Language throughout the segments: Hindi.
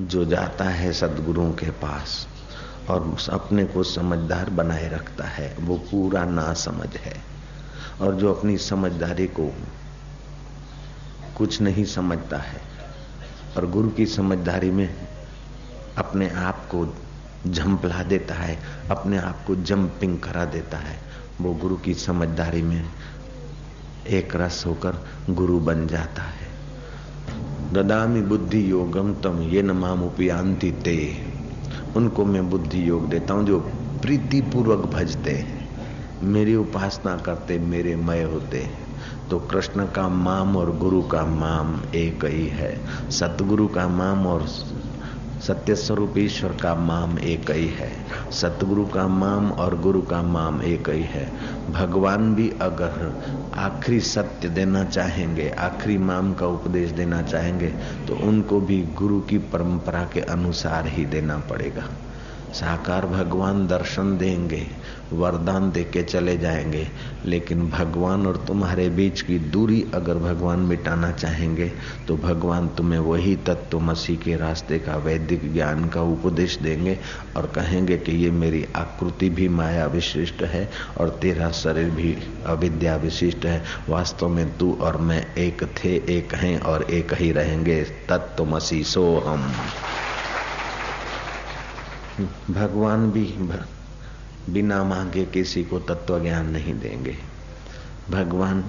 जो जाता है सदगुरुओं के पास और अपने को समझदार बनाए रखता है, वो पूरा ना समझ है। और जो अपनी समझदारी को कुछ नहीं समझता है और गुरु की समझदारी में अपने आप को झंपला देता है, अपने आप को जंपिंग करा देता है, वो गुरु की समझदारी में एक रस होकर गुरु बन जाता है। ददामी बुद्धि योगम तम ये न माम उपयांति ते उनको मैं बुद्धि योग देता हूँ जो प्रीति पूर्वक भजते हैं। मेरी उपासना करते, मेरे मय होते तो कृष्ण का माम और गुरु का माम एक ही है। सतगुरु का माम और सत्य स्वरूप ईश्वर का माम एक ही है। सतगुरु का माम और गुरु का माम एक ही है। भगवान भी अगर आखिरी सत्य देना चाहेंगे, आखिरी माम का उपदेश देना चाहेंगे तो उनको भी गुरु की परंपरा के अनुसार ही देना पड़ेगा। साकार भगवान दर्शन देंगे, वरदान दे के चले जाएँगे, लेकिन भगवान और तुम्हारे बीच की दूरी अगर भगवान मिटाना चाहेंगे तो भगवान तुम्हें वही तत्व मसीह के रास्ते का वैदिक ज्ञान का उपदेश देंगे और कहेंगे कि ये मेरी आकृति भी माया विशिष्ट है और तेरा शरीर भी अविद्या विशिष्ट है। वास्तव में तू और मैं एक थे, एक हैं और एक ही रहेंगे। तत्व मसीह सो हम भगवान भी बिना मांगे किसी को तत्व ज्ञान नहीं देंगे। भगवान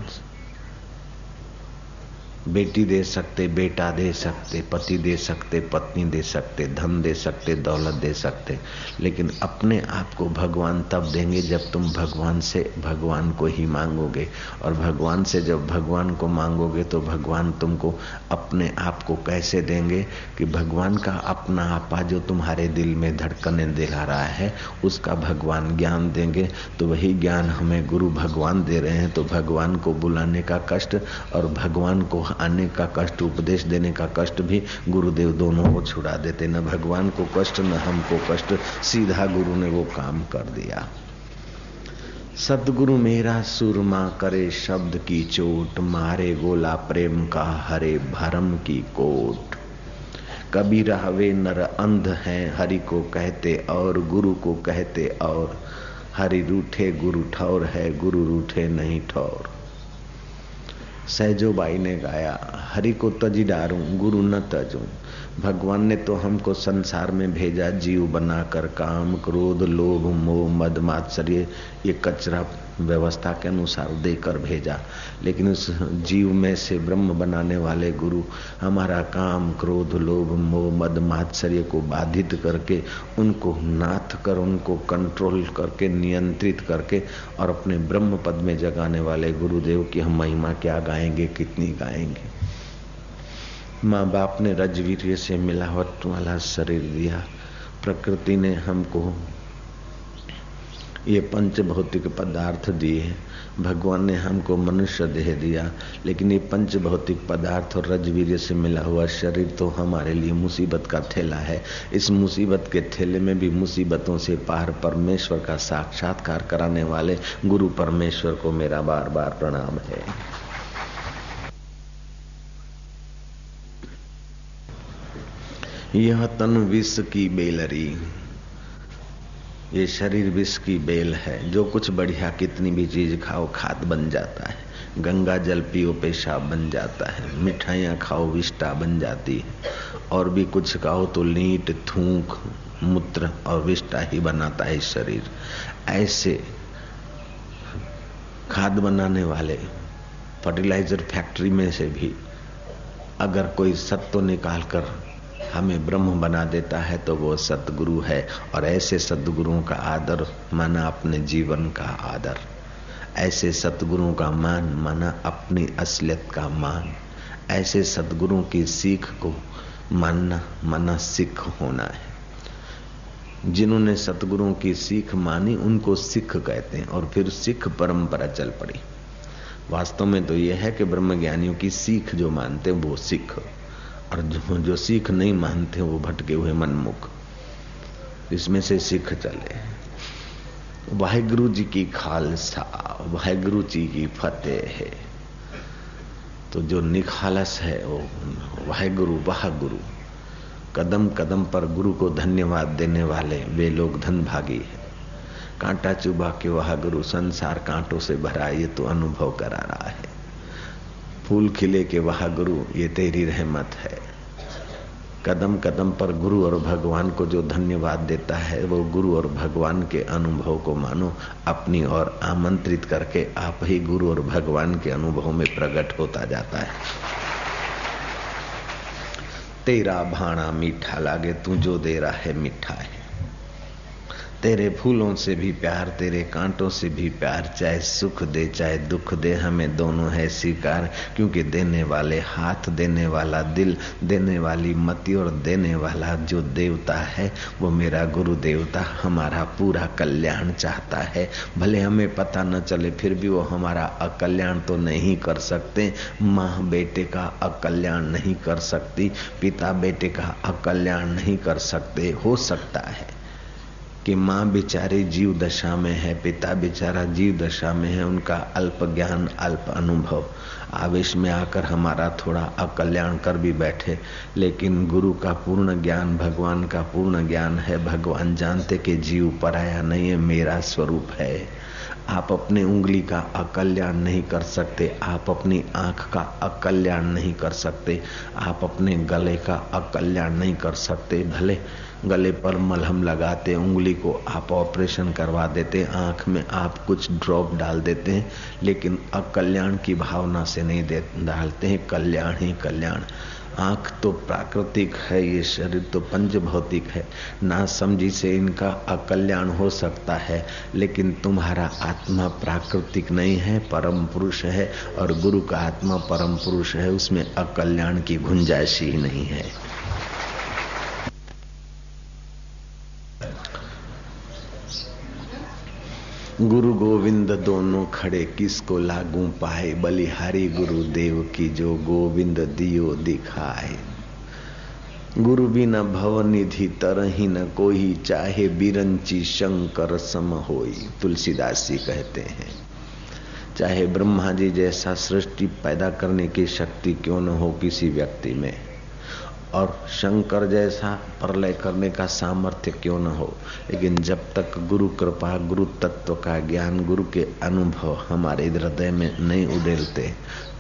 बेटी दे सकते, बेटा दे सकते, पति दे सकते, पत्नी दे सकते, धन दे सकते, दौलत दे सकते। लेकिन अपने आप को भगवान तब देंगे जब तुम भगवान से, भगवान को ही मांगोगे। और भगवान से जब भगवान को मांगोगे तो भगवान तुमको अपने आप को कैसे देंगे कि भगवान का अपना आपा जो तुम्हारे दिल में धड़कने दिला रहा है, उसका भगवान ज्ञान देंगे। तो वही ज्ञान हमें गुरु भगवान दे रहे हैं तो भगवान को बुलाने का कष्ट और भगवान को आने का कष्ट, उपदेश देने का कष्ट भी गुरुदेव दोनों को छुड़ा देते। न भगवान को कष्ट, न हमको कष्ट। सीधा गुरु ने वो काम कर दिया। सदगुरु मेरा सुरमा करे शब्द की चोट, मारे गोला प्रेम का हरे भरम की कोट। कभी हवे नर अंध है, हरि को कहते और, गुरु को कहते और। हरि रूठे गुरु ठौर है, गुरु रूठे नहीं ठौर। सहजोबाई ने गाया हरि को तजी डारूं गुरु न तजूं। भगवान ने तो हमको संसार में भेजा जीव बनाकर काम, क्रोध, लोभ, मोह, मद, मात्सर्य, ये कचरा व्यवस्था के अनुसार देकर भेजा। लेकिन उस जीव में से ब्रह्म बनाने वाले गुरु हमारा काम, क्रोध, लोभ, मोह, मद, मात्सर्य को बाधित करके, उनको नाथ कर, उनको कंट्रोल करके, नियंत्रित करके और अपने ब्रह्म पद में जगाने वाले गुरुदेव की हम महिमा क्या गाएँगे, कितनी गाएँगे। माँ बाप ने रजवीर से मिलावट वाला शरीर दिया। प्रकृति ने हमको ये पंच भौतिक पदार्थ दिए। भगवान ने हमको मनुष्य देह दिया, लेकिन ये पंच भौतिक पदार्थ और रजवीर से मिला हुआ शरीर तो हमारे लिए मुसीबत का थैला है। इस मुसीबत के थैले में भी मुसीबतों से पार परमेश्वर का साक्षात्कार कराने वाले गुरु परमेश्वर को मेरा बार बार प्रणाम है। यह तन विष की बेलरी। ये शरीर विष की बेल है। जो कुछ बढ़िया कितनी भी चीज़ खाओ, खाद बन जाता है। गंगा जल पियो, पेशाब बन जाता है। मिठाइयाँ खाओ विष्टा बन जाती है। और भी कुछ खाओ तो लीट, थूक, मूत्र और विष्टा ही बनाता है शरीर। ऐसे खाद बनाने वाले फर्टिलाइज़र फैक्ट्री में से भी अगर कोई सत्व निकाल कर हमें ब्रह्म बना देता है तो वो सतगुरु है। और ऐसे सदगुरुओं का आदर माना अपने जीवन का आदर। ऐसे सतगुरुओं का मान माना अपनी असलियत का मान। ऐसे सदगुरुओं की सीख को मानना, माना सिख होना है। जिन्होंने सतगुरुओं की सीख मानी, उनको सिख कहते हैं और फिर सिख परंपरा चल पड़ी। वास्तव में तो यह है कि ब्रह्म ज्ञानियों की सीख जो मानते हैं, वो सिख। और जो, जो सीख नहीं मानते वो भटके हुए मनमुख। इसमें से सिख चले। वाहिगुरु जी की खालसा वाहिगुरु जी की फतेह। है तो जो निखालस है वो वाहिगुरु वाह गुरु कदम कदम पर गुरु को धन्यवाद देने वाले वे लोग धन भागी है। कांटा चुबा के वह गुरु संसार कांटों से भरा ये तो अनुभव करा रहा है। फूल खिले के वह गुरु, ये तेरी रहमत है। कदम कदम पर गुरु और भगवान को जो धन्यवाद देता है, वो गुरु और भगवान के अनुभव को मानो। अपनी ओर आमंत्रित करके आप ही गुरु और भगवान के अनुभव में प्रकट होता जाता है। तेरा भाणा मीठा लागे, तू जो दे रहा है, मीठा है। तेरे फूलों से भी प्यार, तेरे कांटों से भी प्यार, चाहे सुख दे, चाहे दुख दे, हमें दोनों है स्वीकार। क्योंकि देने वाले हाथ, देने वाला दिल, देने वाली मति और देने वाला जो देवता है, वो मेरा गुरु देवता, हमारा पूरा कल्याण चाहता है। भले हमें पता न चले, फिर भी वो हमारा अकल्याण तो नहीं कर सकते। माँ बेटे का अकल्याण नहीं कर सकती, पिता बेटे का अकल्याण नहीं कर सकते, हो सकता है। कि माँ बेचारी जीव दशा में है, पिता बेचारा जीव दशा में है, उनका अल्प ज्ञान, अल्प अनुभव। आवेश में आकर हमारा थोड़ा अकल्याण कर भी बैठे, लेकिन गुरु का पूर्ण ज्ञान, भगवान का पूर्ण ज्ञान है। भगवान जानते कि जीव पराया नहीं है, मेरा स्वरूप है। आप अपने उंगली का अकल्याण नहीं कर सकते, आप अपनी आँख का अकल्याण नहीं कर सकते, आप अपने गले का अकल्याण नहीं कर सकते, भले गले पर मलहम लगाते, उंगली को आप ऑपरेशन करवा देते, आँख में आप कुछ ड्रॉप डाल देते हैं लेकिन अकल्याण की भावना से नहीं दे, डालते हैं, कल्याण ही कल्याण। आँख तो प्राकृतिक है, ये शरीर तो पंच भौतिक है। ना समझी से इनका अकल्याण हो सकता है, लेकिन तुम्हारा आत्मा प्राकृतिक नहीं है, परम पुरुष है, और गुरु का आत्मा परम पुरुष है, उसमें अकल्याण की गुंजाइश ही नहीं है। गुरु गोविंद दोनों खड़े किसको लागू पाए? बलिहारी गुरुदेव की जो गोविंद दियो दिखाए। गुरु बिना भव निधि तरही न कोई, चाहे बिरंची शंकर सम होई, तुलसीदास जी कहते हैं। चाहे ब्रह्मा जी जैसा सृष्टि पैदा करने की शक्ति क्यों न हो किसी व्यक्ति में? और शंकर जैसा प्रलय करने का सामर्थ्य क्यों न हो? लेकिन जब तक गुरु कृपा, गुरु तत्व का ज्ञान, गुरु के अनुभव हमारे हृदय में नहीं उड़ेलते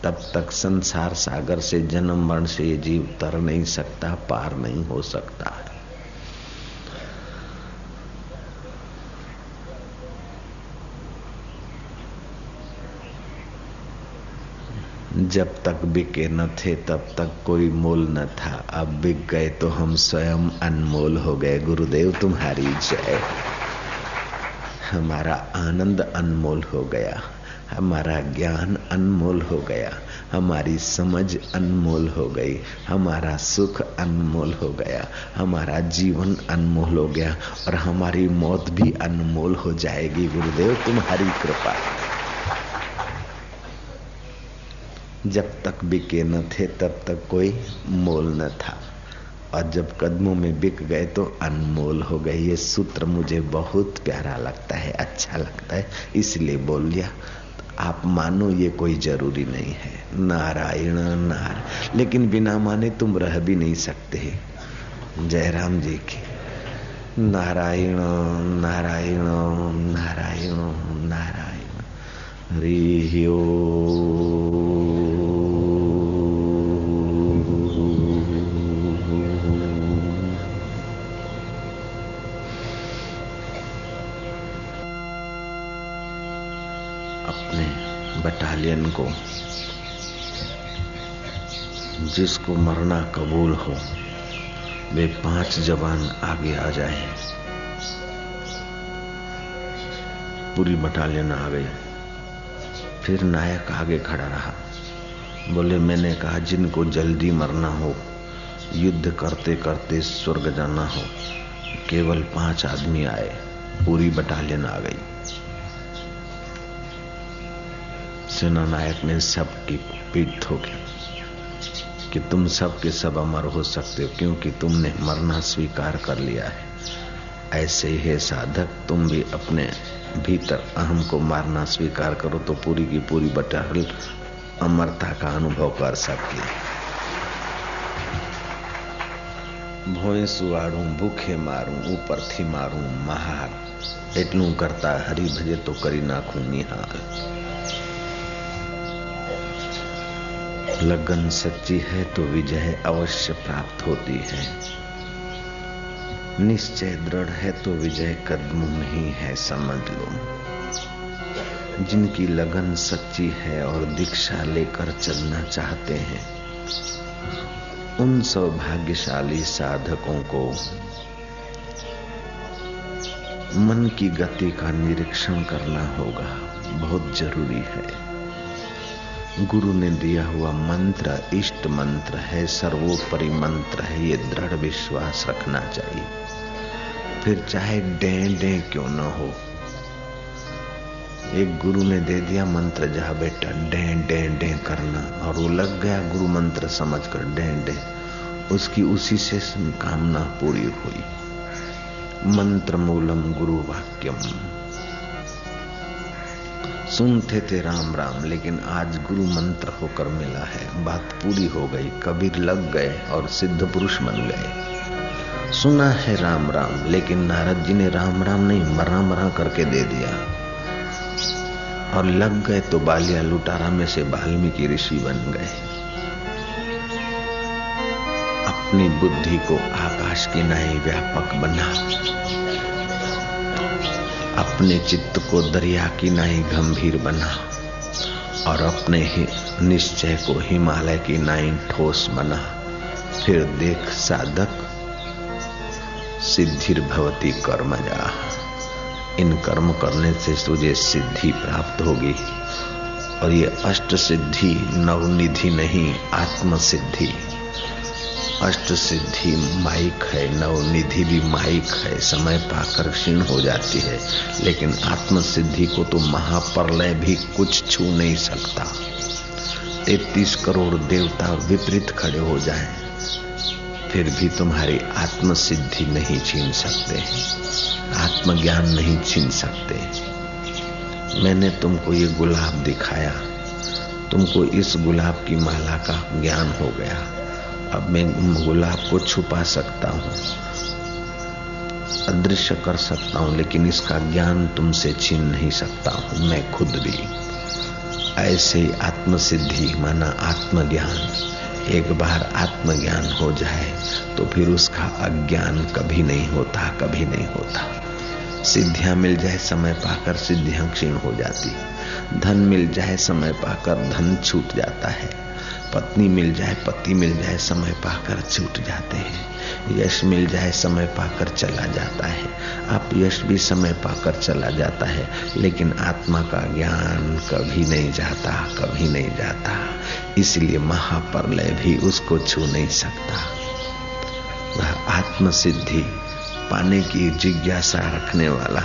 तब तक संसार सागर से जन्म मरण से ये जीव तर नहीं सकता, पार नहीं हो सकता। जब तक बिके न थे, तब तक कोई मोल न था। अब बिक गए तो हम स्वयं अनमोल हो गए। गुरुदेव, तुम्हारी जय। हमारा आनंद अनमोल हो गया। हमारा ज्ञान अनमोल हो गया। हमारी समझ अनमोल हो गई। हमारा सुख अनमोल हो गया। हमारा जीवन अनमोल हो गया और हमारी मौत भी अनमोल हो जाएगी। गुरुदेव, तुम्हारी कृपा। जब तक बिके न थे तब तक कोई मोल न था। और जब कदमों में बिक गए तो अनमोल हो गए। ये सूत्र मुझे बहुत प्यारा लगता है अच्छा लगता है, इसलिए बोल लिया आप मानो ये कोई ज़रूरी नहीं है। नारायण, नार। लेकिन बिना माने तुम रह भी नहीं सकते। जयराम जी की, नारायण नारायण नारायण नारायण। हरि बटालियन को, जिसको मरना कबूल हो, वे पाँच जवान आगे आ जाए। पूरी बटालियन आ गई। फिर नायक आगे खड़ा रहा। बोले, मैंने कहा, जिनको जल्दी मरना हो, युद्ध करते करते स्वर्ग जाना हो, केवल पाँच आदमी आए, पूरी बटालियन आ गई। सेना नायक ने सबकी पीठ ठोकी कि तुम सब के सब अमर हो सकते हो क्योंकि तुमने मरना स्वीकार कर लिया है ऐसे ही है साधक तुम भी अपने भीतर अहम को मारना स्वीकार करो तो पूरी की पूरी बटाल अमरता का अनुभव कर सकती ભોંય સુવાડું ભૂખે મારું ઉપરથી મારું મહાર એટલું કરતા હરી ભજે તો કરી નાખું નિહાલ लगन सच्ची है तो विजय अवश्य प्राप्त होती है। निश्चय दृढ़ है तो विजय कदमों ही है, समझ लो। जिनकी लगन सच्ची है और दीक्षा लेकर चलना चाहते हैं, उन सौभाग्यशाली साधकों को मन की गति का निरीक्षण करना होगा, बहुत ज़रूरी है। गुरु ने दिया हुआ मंत्र, इष्ट मंत्र है, सर्वोपरि मंत्र है, ये दृढ़ विश्वास रखना चाहिए। फिर चाहे डे डे क्यों न हो, एक गुरु ने दे दिया मंत्र, जहा बेटा डे डे डे करना, और वो लग गया गुरु मंत्र समझ कर डे डे उसकी उसी से कामना पूरी हुई। मंत्र मूलम गुरु वाक्यम सुनते थे राम राम, लेकिन आज गुरु मंत्र होकर मिला है। बात पूरी हो गई, कबीर लग गए और सिद्ध पुरुष बन गए। सुना है राम राम, लेकिन नारद जी ने राम राम नहीं, मरा मरा करके दे दिया। और लग गए तो बालिया लुटारा में से वाल्मीकि ऋषि बन गए। अपनी बुद्धि को आकाश की नाई व्यापक बना। अपने चित्त को दरिया की नाई गंभीर बना और अपने ही निश्चय को हिमालय की नाई ठोस बना। फिर देख साधक, सिद्धिर भवती कर्म जा इन कर्म करने से तुझे सिद्धि प्राप्त होगी और ये अष्ट सिद्धि नवनिधि नहीं आत्म सिद्धि अष्ट सिद्धि माइक है, नवनिधि भी माइक है, समय पाकर क्षीण हो जाती है। लेकिन आत्म सिद्धि को तो महाप्रलय भी कुछ छू नहीं सकता। तैतीस करोड़ देवता विपरीत खड़े हो जाए, फिर भी तुम्हारी आत्म सिद्धि नहीं छीन सकते आत्मज्ञान नहीं छीन सकते। मैंने तुमको ये गुलाब दिखाया। तुमको इस गुलाब की माला का ज्ञान हो गया। अब मैं गुलाब को छुपा सकता हूँ, अदृश्य कर सकता हूँ, लेकिन इसका ज्ञान तुमसे छीन नहीं सकता हूँ। मैं खुद भी ऐसे ही आत्मसिद्धि माना आत्मज्ञान। एक बार आत्मज्ञान हो जाए तो फिर उसका अज्ञान कभी नहीं होता, कभी नहीं होता। सिद्धियाँ मिल जाए, समय पाकर सिद्धियाँ क्षीण हो जाती। धन मिल जाए, समय पाकर धन छूट जाता है। पत्नी मिल जाए, पति मिल जाए, समय पाकर छूट जाते हैं। यश मिल जाए, समय पाकर चला जाता है। आप यश भी समय पाकर चला जाता है, लेकिन आत्मा का ज्ञान कभी नहीं जाता, कभी नहीं जाता। इसलिए महाप्रलय भी उसको छू नहीं सकता। वह आत्म सिद्धि पाने की जिज्ञासा रखने वाला,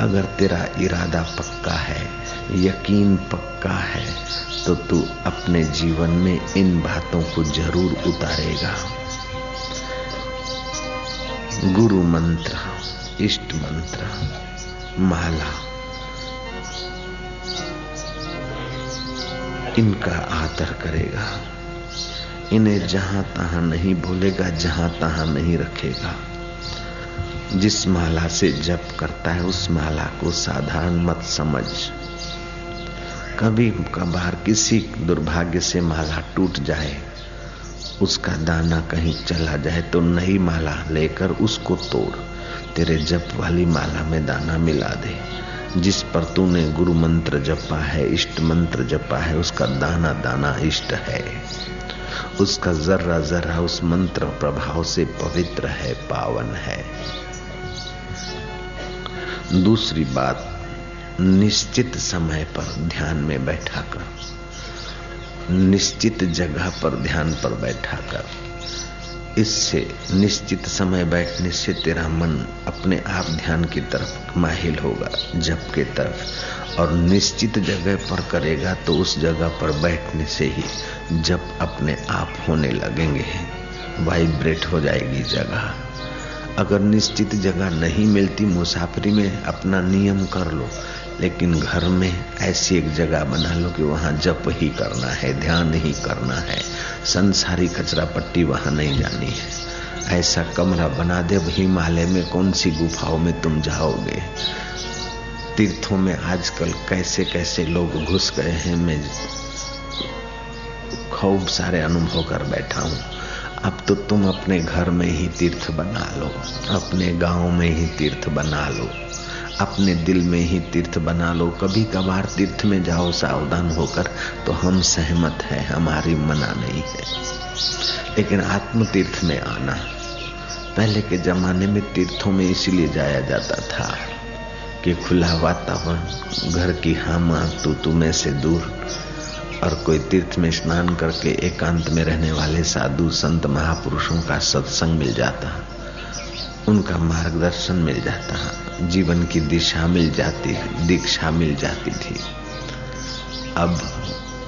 अगर तेरा इरादा पक्का है, यकीन पक्का है तो तू अपने जीवन में इन बातों को ज़रूर उतारेगा। गुरु मंत्र, इष्ट मंत्र, माला, इनका आदर करेगा। इन्हें जहाँ तहां नहीं भूलेगा, जहाँ तहां नहीं रखेगा। जिस माला से जप करता है, उस माला को साधारण मत समझ। कभी कभार किसी दुर्भाग्य से माला टूट जाए, उसका दाना कहीं चला जाए तो नई माला लेकर उसको तोड़, तेरे जप वाली माला में दाना मिला दे। जिस पर तूने गुरु मंत्र जपा है, इष्ट मंत्र जपा है, उसका दाना दाना इष्ट है। उसका जर्रा जर्रा उस मंत्र प्रभाव से पवित्र है, पावन है। दूसरी बात निश्चित समय पर ध्यान में बैठा कर निश्चित जगह पर ध्यान पर बैठा कर इससे निश्चित समय बैठने से तेरा मन अपने आप ध्यान की तरफ़ माहिल होगा, जप के तरफ़। और निश्चित जगह पर करेगा तो उस जगह पर बैठने से ही जप अपने आप होने लगेंगे। वाइब्रेट हो जाएगी जगह। अगर निश्चित जगह नहीं मिलती मुसाफरी में, अपना नियम कर लो। लेकिन घर में ऐसी एक जगह बना लो कि वहाँ जप ही करना है, ध्यान ही करना है। संसारी कचरा पट्टी वहाँ नहीं जानी है। ऐसा कमरा बना दे हिमालय में, कौन सी गुफाओं में तुम जाओगे? तीर्थों में आजकल कैसे कैसे लोग घुस गए हैं, मैं खूब सारे अनुभव कर बैठा हूँ। अब तो तुम अपने घर में ही तीर्थ बना लो, अपने गाँव में ही तीर्थ बना लो। अपने दिल में ही तीर्थ बना लो। कभी कभार तीर्थ में जाओ, सावधान होकर तो हम सहमत है, हमारी मना नहीं है। लेकिन आत्म तीर्थ में आना, पहले के जमाने में तीर्थों में इसीलिए जाया जाता था कि खुला वातावरण, घर की हामा तू तुम्हें से दूर, और कोई तीर्थ में स्नान करके एकांत में रहने वाले साधु, संत, महापुरुषों का सत्संग मिल जाता। उनका मार्गदर्शन मिल जाता जीवन की दिशा मिल जाती दीक्षा मिल जाती थी। अब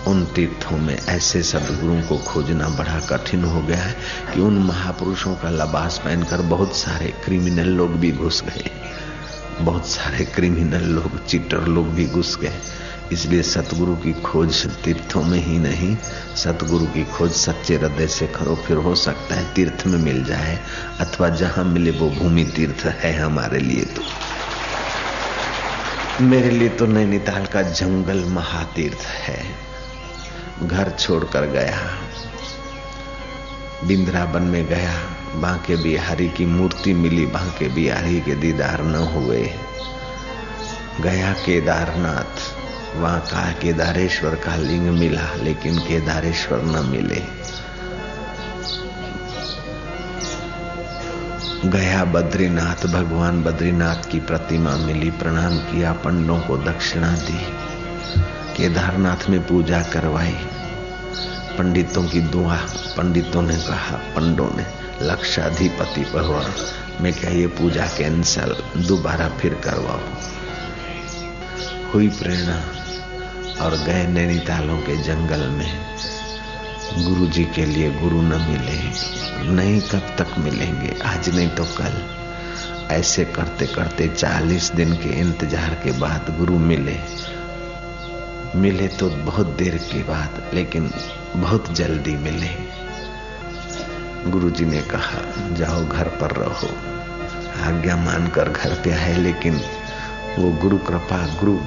उन तीर्थों में ऐसे सदगुरुओं को खोजना बड़ा कठिन हो गया है कि उन महापुरुषों का लबास पहनकर बहुत सारे क्रिमिनल लोग भी घुस गए। बहुत सारे क्रिमिनल लोग, चिटर लोग भी घुस गए। इसलिए सतगुरु की खोज तीर्थों में ही नहीं, सतगुरु की खोज सच्चे हृदय से करो, फिर हो सकता है तीर्थ में मिल जाए, अथवा जहाँ मिले वो भूमि तीर्थ है हमारे लिए तो। मेरे लिए तो नैनीताल का जंगल महातीर्थ है। घर छोड़कर गया, बिंद्रावन में गया, बांके बिहारी की मूर्ति मिली, बांके बिहारी के दीदार न हुए। गया केदारनाथ वहाँ कहा, केदारेश्वर का लिंग मिला, लेकिन केदारेश्वर न मिले। गया बद्रीनाथ, भगवान बद्रीनाथ की प्रतिमा मिली, प्रणाम किया, पंडों को दक्षिणा दी। केदारनाथ में पूजा करवाई। पंडितों की दुआ, पंडितों ने कहा, पंडों ने लक्षाधिपति भगवान, मैं ये पूजा कैंसल? दोबारा फिर करवाओ हुई प्रेरणा और गए नैनीतालों के जंगल में। गुरु जी के लिए गुरु न मिले, नहीं कब तक मिलेंगे, आज नहीं तो कल। ऐसे करते करते चालीस दिन के इंतज़ार के बाद गुरु मिले। मिले तो बहुत देर के बाद, लेकिन बहुत जल्दी मिले। गुरु जी ने कहा, जाओ घर पर रहो। आज्ञा मानकर घर पे आए, लेकिन वो गुरु कृपा, गुरु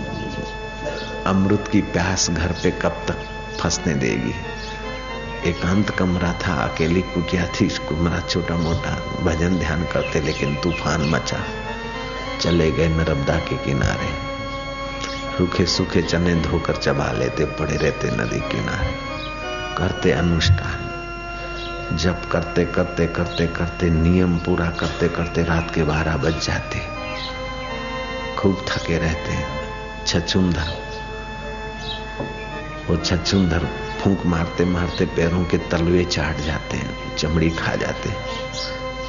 अमृत की प्यास घर पे कब तक फंसने देगी? एकांत कमरा था, अकेली कुटिया थी, कमरा छोटा मोटा, भजन ध्यान करते, लेकिन तूफ़ान मचा। चले गए नर्मदा के किनारे। रूखे सूखे चने धोकर चबा लेते, पड़े रहते नदी किनारे। करते अनुष्ठान। जब करते करते करते करते, नियम पूरा करते करते रात के बारह बज जाते। खूब थके रहते। छछुंदर वो छछुंदर फूंक मारते मारते पैरों के तलवे चाट जाते हैं, चमड़ी खा जाते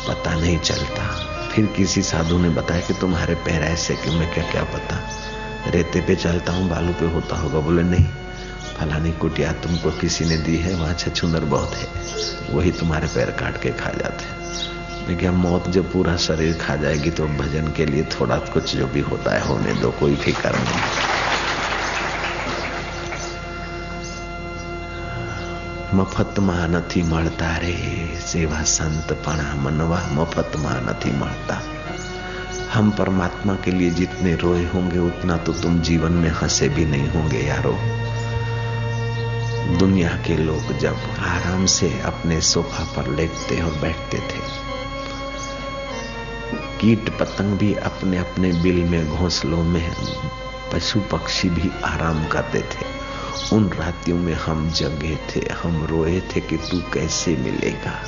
पता नहीं चलता। फिर किसी साधु ने बताया कि तुम्हारे पैर ऐसे क्यों मैं क्या क्या पता। रेते पे चलता हूँ, बालू पे होता होगा। बोले, नहीं, फलानी कुटिया तुमको किसी ने दी है, वहाँ छछुंदर बहुत है। वही तुम्हारे पैर काट के खा जाते मैं क्या मौत जब पूरा शरीर खा जाएगी तो भजन के लिए थोड़ा कुछ जो भी होता है, होने दो, कोई फ़िक्र नहीं। મફતમાં નથી મળતા રે સેવા સંતપણા मनवा मफत માં નથી મળતા हम परमात्मा के लिए जितने रोए होंगे, उतना तो तुम जीवन में हंसे भी नहीं होंगे यारो. दुनिया के लोग जब आराम से अपने सोफा पर लेटते और बैठते थे, कीट पतंग भी अपने अपने बिल में, घोंसलों में, पशु पक्षी भी आराम करते थे. उन रातियों में हम जगे थे, हम रोए थे कि तू कैसे मिलेगा?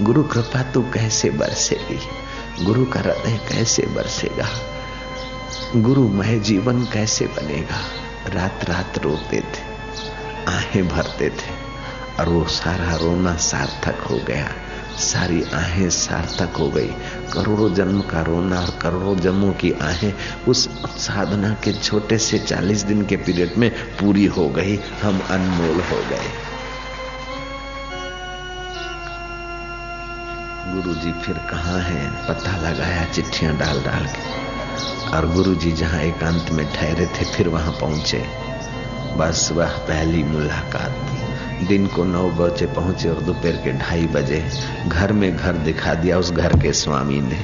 गुरु कृपा तू कैसे बरसेगी? गुरु का हृदय कैसे बरसेगा? गुरु मह जीवन कैसे बनेगा? रात रात रोते थे, आहें भरते थे, और वो सारा रोना सार्थक हो गया। सारी आहें सार्थक हो गई। करोड़ों जन्म का रोना और करोड़ों जन्मों की आहें उस साधना के छोटे से चालीस दिन के पीरियड में पूरी हो गई। हम अनमोल हो गए। गुरु जी फिर कहाँ हैं? पता लगाया, चिट्ठियाँ डाल डाल के। और गुरु जी जहाँ एकांत में ठहरे थे, फिर वहाँ पहुँचे। बस वह पहली मुलाकात दिन को नौ बजे पहुँचे और दोपहर के ढाई बजे घर में घर दिखा दिया उस घर के स्वामी ने।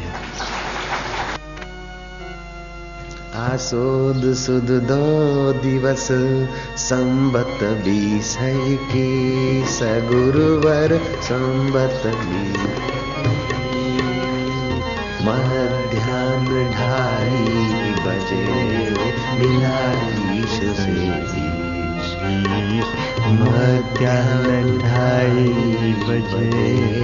आसोद सुद दो दिवस, संबत बीस की सगुरुवर संबत मध्यान ढाई बजे मिलाईश से बजे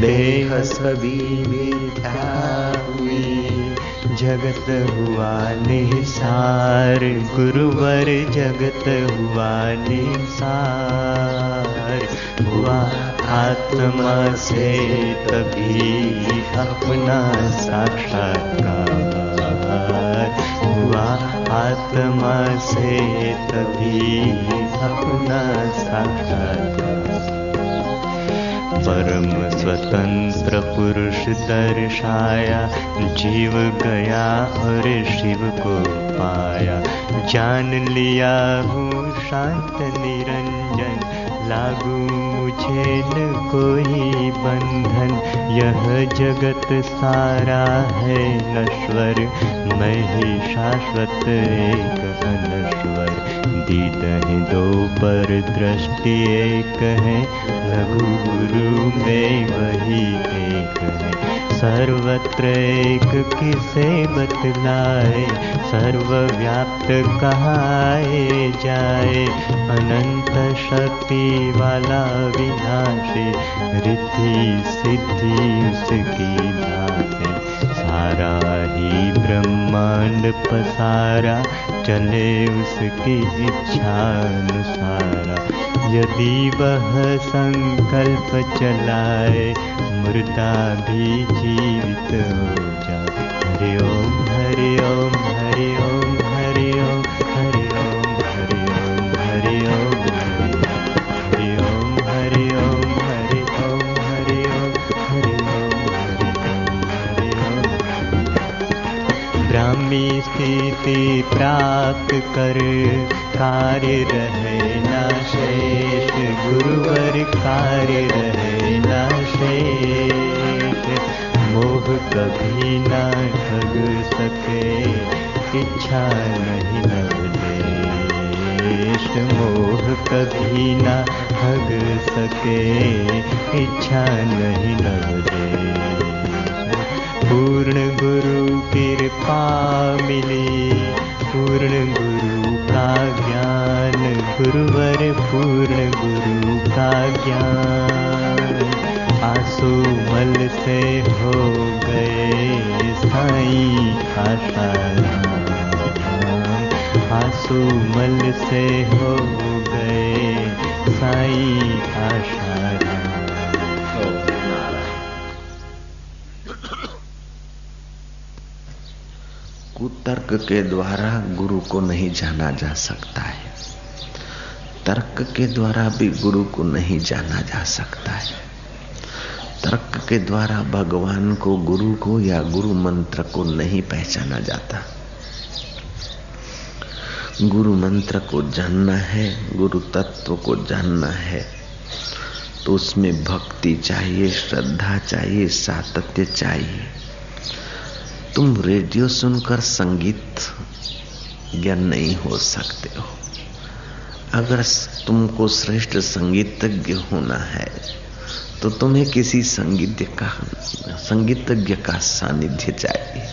देह सभी मिटा हुई, जगत हुआ निसार गुरुवर जगत हुआ निसार हुआ आत्मा से तभी अपना साक्षात्कार। हुआ आत्मा से तभी अपना साक्षात्कार परम स्वतंत्र पुरुष दर्शाया, जीव गया और शिव को पाया। जान लिया हूँ शांत निरंजन, लागू न कोई बंधन, यह जगत सारा है नश्वर। मैं ही शाश्वत एक अनश्वर। दीद दो पर दृष्टि एक है लघु गुरु में वही एक है। सर्वत्र एक किसे बतलाए सर्वव्याप्त कहाए जाए? अनंत शक्ति वाला विनाशी, रिद्धि सिद्धि उसकी भाते सारा ही ब्रह्मांड पसारा, चले उसकी इच्छा अनुसारा। यदि वह संकल्प चलाए मुर्दा भी जीवित हो जाए हरि ओम हरि ओम हरि ओम हरि ओम हरि ओम हरि ओम हरि ओम हरि ओम हरि ओम हरि ओम हरि ओम हरि ओम हरि ओम ब्राह्मी स्थिति प्राप्त कर कार्य रहे ना शेष गुरुवर कार्य रहे ना शेष मोह कभी ना ठग सके, इच्छा नहीं नवलेश मोह कभी ना ठग सके, इच्छा नहीं नवलेश पूर्ण गुरु कृपा मिली, पूर्ण गुरु का ज्ञान गुरुवर पूर्ण गुरु का ज्ञान। आँसू मल से हो गए साई आशाराम आँसू मल से हो गए साई आशाराम कुतर्क के द्वारा गुरु को नहीं जाना जा सकता। तर्क के द्वारा भी गुरु को नहीं जाना जा सकता है। तर्क के द्वारा भगवान को गुरु को या गुरु मंत्र को नहीं पहचाना जाता। गुरु मंत्र को जानना है, गुरु तत्व को जानना है तो उसमें भक्ति चाहिए, श्रद्धा चाहिए, सातत्य चाहिए। तुम रेडियो सुनकर संगीत ज्ञान नहीं हो सकते हो। अगर तुमको श्रेष्ठ संगीतज्ञ होना है तो तुम्हें किसी संगीत का, संगीतज्ञ का सानिध्य चाहिए।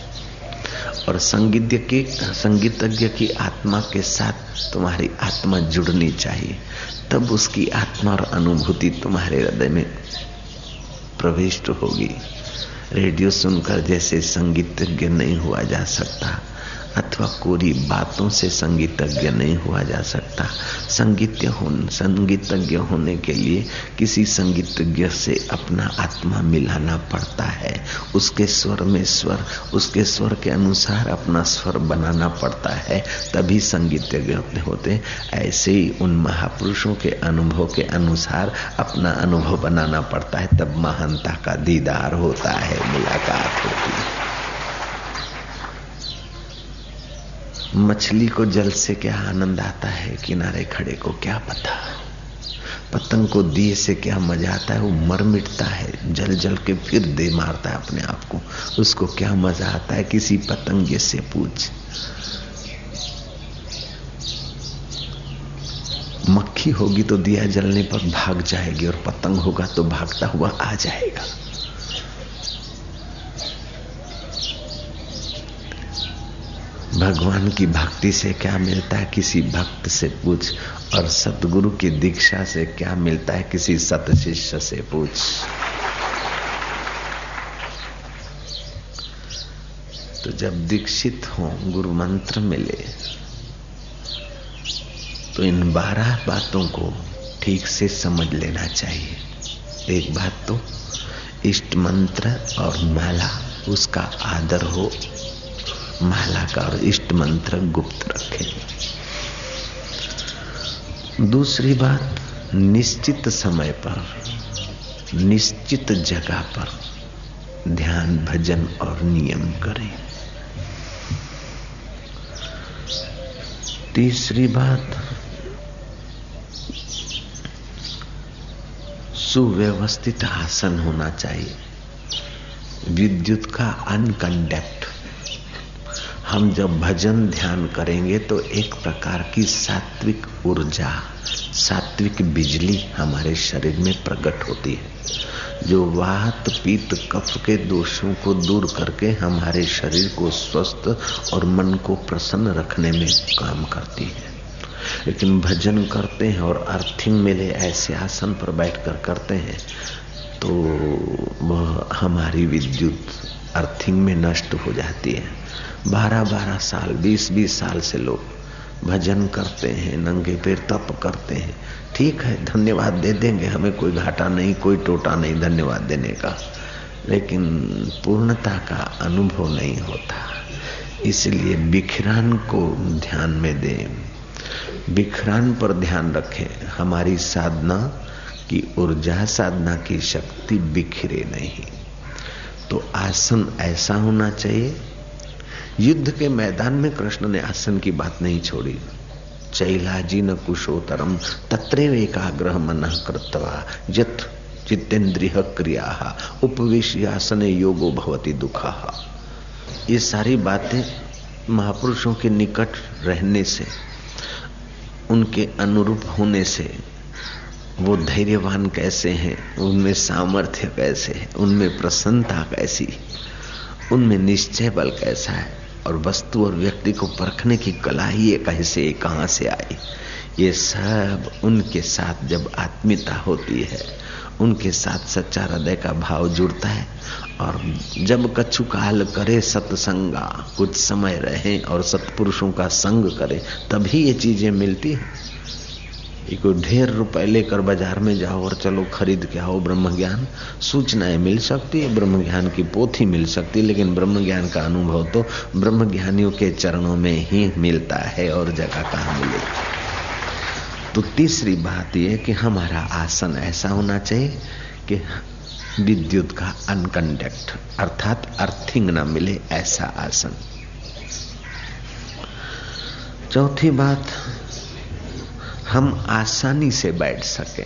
और संगीत की, संगीतज्ञ की आत्मा के साथ तुम्हारी आत्मा जुड़नी चाहिए, तब उसकी आत्मा और अनुभूति तुम्हारे हृदय में प्रविष्ट होगी। रेडियो सुनकर जैसे संगीतज्ञ नहीं हुआ जा सकता। अथवा कोरी बातों से संगीतज्ञ नहीं हुआ जा सकता। संगीत्य हो संगीतज्ञ होने के लिए किसी संगीतज्ञ से अपना आत्मा मिलाना पड़ता है। उसके स्वर में स्वर, उसके स्वर के अनुसार अपना स्वर बनाना पड़ता है। तभी संगीतज्ञ होते, ऐसे ही उन महापुरुषों के अनुभव के अनुसार अपना अनुभव बनाना पड़ता है। तब महानता का दीदार होता है, मुलाकात होती है। मछली को जल से क्या आनंद आता है? किनारे खड़े को क्या पता? पतंग को दिए से क्या मज़ा आता है? वो मर मिटता है, जल जल के फिर दे मारता है अपने आप को। उसको क्या मज़ा आता है? किसी पतंगे से पूछ। मक्खी होगी तो दिया जलने पर भाग जाएगी और पतंग होगा तो भागता हुआ आ जाएगा। भगवान की भक्ति से क्या मिलता है? किसी भक्त से पूछ और सतगुरु की दीक्षा से क्या मिलता है? किसी सत शिष्य से पूछ। तो जब दीक्षित हो, गुरु मंत्र मिले तो इन बारह बातों को ठीक से समझ लेना चाहिए। एक बात तो इष्ट मंत्र और माला, उसका आदर हो माला का और इष्ट मंत्र गुप्त रखे। दूसरी बात, निश्चित समय पर, निश्चित जगह पर ध्यान, भजन और नियम करें। तीसरी बात, सुव्यवस्थित आसन होना चाहिए। विद्युत का अनकंडक्ट हम जब भजन ध्यान करेंगे तो एक प्रकार की सात्विक ऊर्जा, सात्विक बिजली हमारे शरीर में प्रकट होती है। जो वात, पीत, कफ के दोषों को दूर करके हमारे शरीर को स्वस्थ और मन को प्रसन्न रखने में काम करती है। लेकिन भजन करते हैं और अर्थिंग मिले ऐसे आसन पर बैठकर करते हैं तो वह हमारी विद्युत अर्थिंग में नष्ट हो जाती है। बारह बारह साल बीस बीस साल से लोग भजन करते हैं, नंगे पैर तप करते हैं। ठीक है, धन्यवाद दे देंगे, हमें कोई घाटा नहीं, कोई टोटा नहीं धन्यवाद देने का। लेकिन पूर्णता का अनुभव नहीं होता। इसलिए बिखरान को ध्यान में दें। बिखरान पर ध्यान रखें। हमारी साधना की ऊर्जा साधना की शक्ति बिखरे नहीं। तो आसन ऐसा होना चाहिए युद्ध के मैदान में कृष्ण ने आसन की बात नहीं छोड़ी। चैलाजी न कुशोतरम तत्रेव एकाग्रह मन कृतवा जत चित्तेन्द्रिय क्रिया उपवेश आसन योगो भवती दुखा। ये सारी बातें महापुरुषों के निकट रहने से, उनके अनुरूप होने से, वो धैर्यवान कैसे हैं, उनमें सामर्थ्य कैसे है, उनमें प्रसन्नता कैसी, उनमें निश्चय बल कैसा है और वस्तु और व्यक्ति को परखने की कला ही कहीं से कहाँ से आई? ये सब उनके साथ जब आत्मीयता होती है, उनके साथ सच्चा हृदय का भाव जुड़ता है और जब कछु काल करे सत्संगा, कुछ समय रहे और सत्पुरुषों का संग करे, तभी ये चीज़ें मिलती हैं। कोई ढेर रुपए लेकर बाज़ार में जाओ और चलो खरीद के आओ ब्रह्म ज्ञान सूचनाएँ मिल सकती है ब्रह्म ज्ञान की पोथी मिल सकती है, लेकिन ब्रह्म ज्ञान का अनुभव तो ब्रह्म ज्ञानियों के चरणों में ही मिलता है और जगह कहाँ मिले। तो तीसरी बात यह कि हमारा आसन ऐसा होना चाहिए कि विद्युत का अनकंडक्ट, अर्थात अर्थिंग ना मिले ऐसा आसन। चौथी बात हम आसानी से बैठ सके।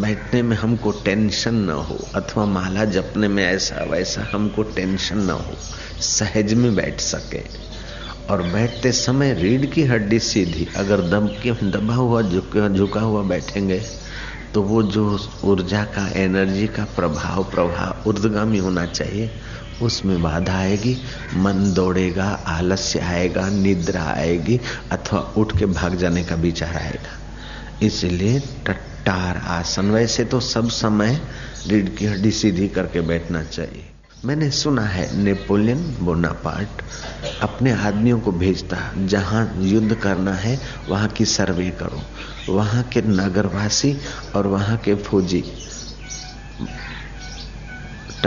बैठने में हमको टेंशन न हो, अथवा माला जपने में ऐसा वैसा हमको टेंशन न हो, सहज में बैठ सके। और बैठते समय रीढ़ की हड्डी सीधी, अगर दब के, दबा हुआ, झुका झुका हुआ बैठेंगे तो वो जो ऊर्जा का, एनर्जी का प्रभाव प्रभाव ऊर्धगामी होना चाहिए उसमें बाधा आएगी, मन दौड़ेगा, आलस्य आएगा, निद्रा आएगी, अथवा उठ के भाग जाने का विचार आएगा। इसलिए टट्टार आसन, वैसे तो सब समय रीढ़ की हड्डी सीधी करके बैठना चाहिए। मैंने सुना है, नेपोलियन बोनापार्ट अपने आदमियों को भेजता जहाँ युद्ध करना है, वहाँ की सर्वे करो। वहाँ के नगरवासी और वहाँ के फौजी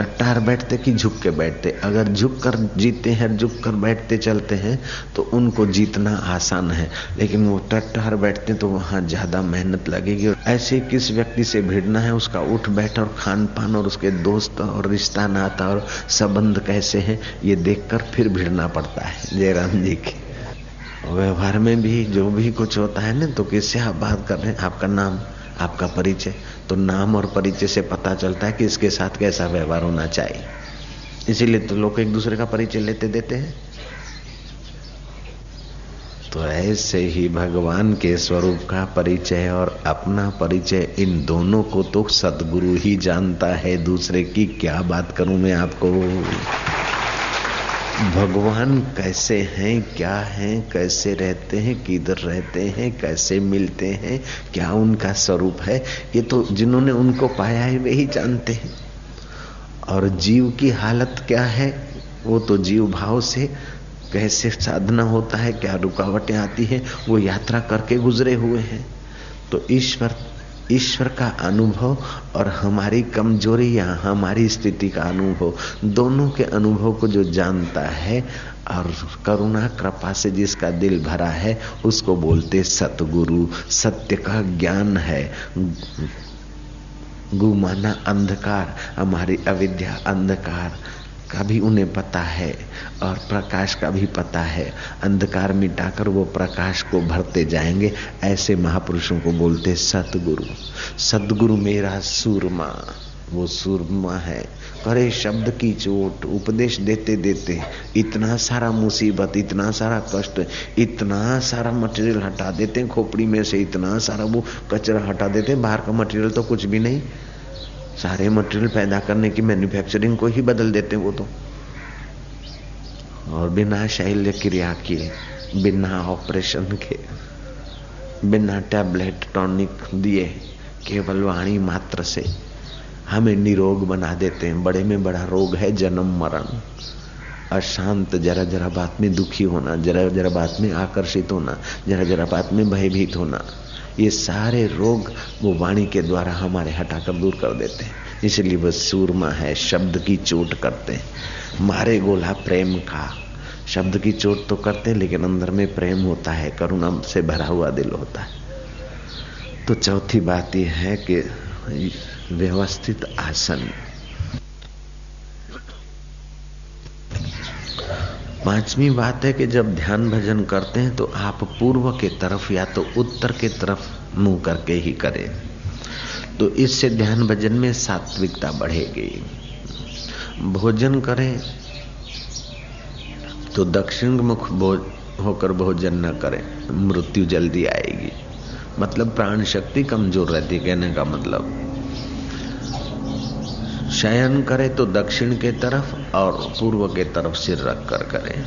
टट्टार बैठते कि झुक के बैठते? अगर झुक कर जीते हैं, झुक कर बैठते चलते हैं तो उनको जीतना आसान है। लेकिन वो टट्टार बैठते तो वहाँ ज़्यादा मेहनत लगेगी। और ऐसे किस व्यक्ति से भिड़ना है, उसका उठ बैठ और खान पान और उसके दोस्त और रिश्ता नाता और संबंध कैसे हैं, ये देखकर फिर भिड़ना पड़ता है। जयराम जी की। व्यवहार में भी जो भी कुछ होता है ना तो किससे आप बात कर रहे हैं? आपका नाम, आपका परिचय। तो नाम और परिचय से पता चलता है कि इसके साथ कैसा व्यवहार होना चाहिए। इसीलिए तो लोग एक दूसरे का परिचय लेते देते हैं। तो ऐसे ही भगवान के स्वरूप का परिचय और अपना परिचय इन दोनों को तो सदगुरु ही जानता है। दूसरे की क्या बात करूँ मैं आपको? भगवान कैसे हैं, क्या हैं, कैसे रहते हैं, किधर रहते हैं, कैसे मिलते हैं, क्या उनका स्वरूप है, ये तो जिन्होंने उनको पाया है, वे ही जानते हैं। और जीव की हालत क्या है, वो तो जीव भाव से कैसे साधना होता है, क्या रुकावटें आती हैं, वो यात्रा करके गुजरे हुए हैं। तो ईश्वर ईश्वर का अनुभव और हमारी कमज़ोरी या हमारी स्थिति का अनुभव, दोनों के अनुभव को जो जानता है और करुणा, कृपा से जिसका दिल भरा है, उसको बोलते सतगुरु। सत्य का ज्ञान है। गुमाना अंधकार, हमारी अविद्या अंधकार। का भी उन्हें पता है और प्रकाश का भी पता है। अंधकार मिटाकर वो प्रकाश को भरते जाएँगे, ऐसे महापुरुषों को बोलते सतगुरु सतगुरु मेरा सूरमा। वो सूरमा है। करे शब्द की चोट, उपदेश देते देते, इतना सारा मुसीबत, इतना सारा कष्ट, इतना सारा मटेरियल हटा देते खोपड़ी में से इतना सारा वो कचरा हटा देते बाहर का मटेरियल तो कुछ भी नहीं। सारे मटेरियल पैदा करने की मैन्युफैक्चरिंग को ही बदल देते वो तो। और बिना शैल्य क्रिया किए बिना ऑपरेशन के, बिना टैबलेट टॉनिक दिए, केवल वाणी मात्र से हमें निरोग बना देते हैं। बड़े में बड़ा रोग है जन्म मरण। अशांत, जरा जरा बात में दुखी होना, जरा जरा बात में आकर्षित होना, जरा जरा बात में भयभीत होना। ये सारे रोग वो वाणी के द्वारा हमारे हटाकर दूर कर देते हैं। इसलिए वह सूरमा है, शब्द की चोट करते हैं। मारे गोला प्रेम का। शब्द की चोट तो करते हैं, लेकिन अंदर में प्रेम होता है, करुणा से भरा हुआ दिल होता है। तो चौथी बात यह है कि व्यवस्थित आसन। पांचवी बात है कि जब ध्यान भजन करते हैं तो आप पूर्व के तरफ़ या तो उत्तर के तरफ़ मुँह करके ही करें। तो इससे ध्यान भजन में सात्विकता बढ़ेगी। भोजन करें तो दक्षिण मुख भोज होकर भोजन न करें, मृत्यु जल्दी आएगी। मतलब प्राण शक्ति कमज़ोर रहती कहने का मतलब। शयन करे तो दक्षिण के तरफ़ और पूर्व के तरफ़ सिर रख कर। करें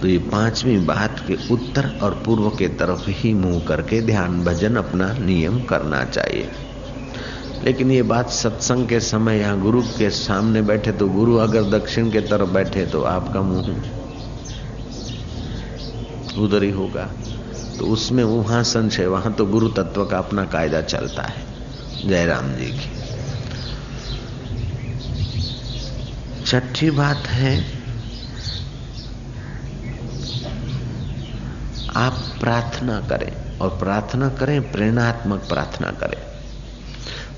तो ये पांचवी बात के उत्तर और पूर्व के तरफ़ ही मुँह करके ध्यान भजन अपना नियम करना चाहिए। लेकिन ये बात सत्संग के समय यहाँ गुरु के सामने बैठे तो गुरु अगर दक्षिण के तरफ़ बैठे तो आपका मुँह उधर ही होगा। तो उसमें वहाँ संशय, वहाँ तो गुरु तत्व का अपना कायदा चलता है। जयराम जी की। छठी बात है, आप प्रार्थना करें और प्रार्थना करें, प्रेरणात्मक प्रार्थना करें।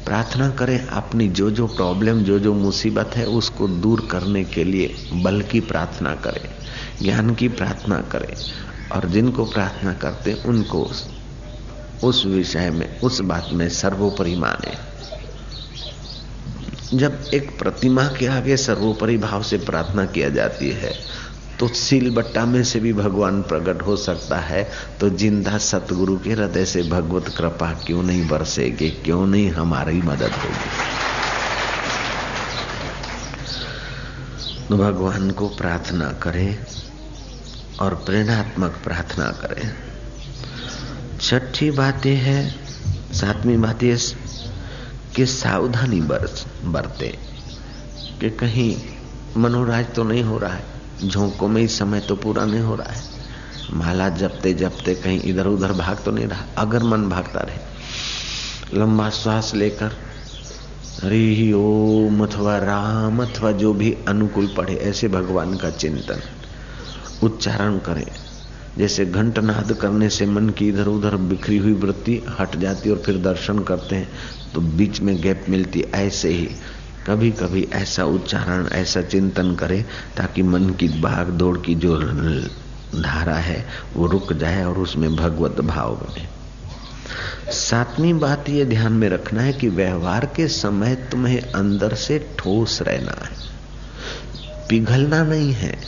प्रार्थना करें अपनी जो जो प्रॉब्लम जो जो मुसीबत है, उसको दूर करने के लिए बल की प्रार्थना करें, ज्ञान की प्रार्थना करें और जिनको प्रार्थना करते उनको उस विषय में, उस बात में सर्वोपरि माने। जब एक प्रतिमा के आगे सर्वोपरि भाव से प्रार्थना किया जाती है तो सील बट्टा में से भी भगवान प्रकट हो सकता है। तो ज़िंदा सतगुरु के हृदय से भगवत कृपा क्यों नहीं बरसेगी, क्यों नहीं हमारी मदद होगी? तो भगवान को प्रार्थना करें और प्रेरणात्मक प्रार्थना करें। छठी बात यह है, सातवीं बात यह कि सावधानी बरते। कि कहीं मनोराज तो नहीं हो रहा है, झोंकों में ही समय तो पूरा नहीं हो रहा है। माला जपते जपते कहीं इधर उधर भाग तो नहीं रहा, अगर मन भागता रहे। लंबा श्वास लेकर, हरि ओम अथवा राम अथवा जो भी अनुकूल पढ़े, ऐसे भगवान का चिंतन। उच्चारण करें। जैसे घंटनाद करने से मन की इधर उधर बिखरी हुई वृत्ति हट जाती और फिर दर्शन करते हैं तो बीच में गैप मिलती ऐसे ही कभी कभी ऐसा उच्चारण, ऐसा चिंतन करे ताकि मन की भाग दौड़ की जो धारा है, वो रुक जाए और उसमें भगवत भाव बने। सातवीं बात ये ध्यान में रखना है कि व्यवहार के समय तुम्हें अंदर से ठोस रहना है। पिघलना नहीं है।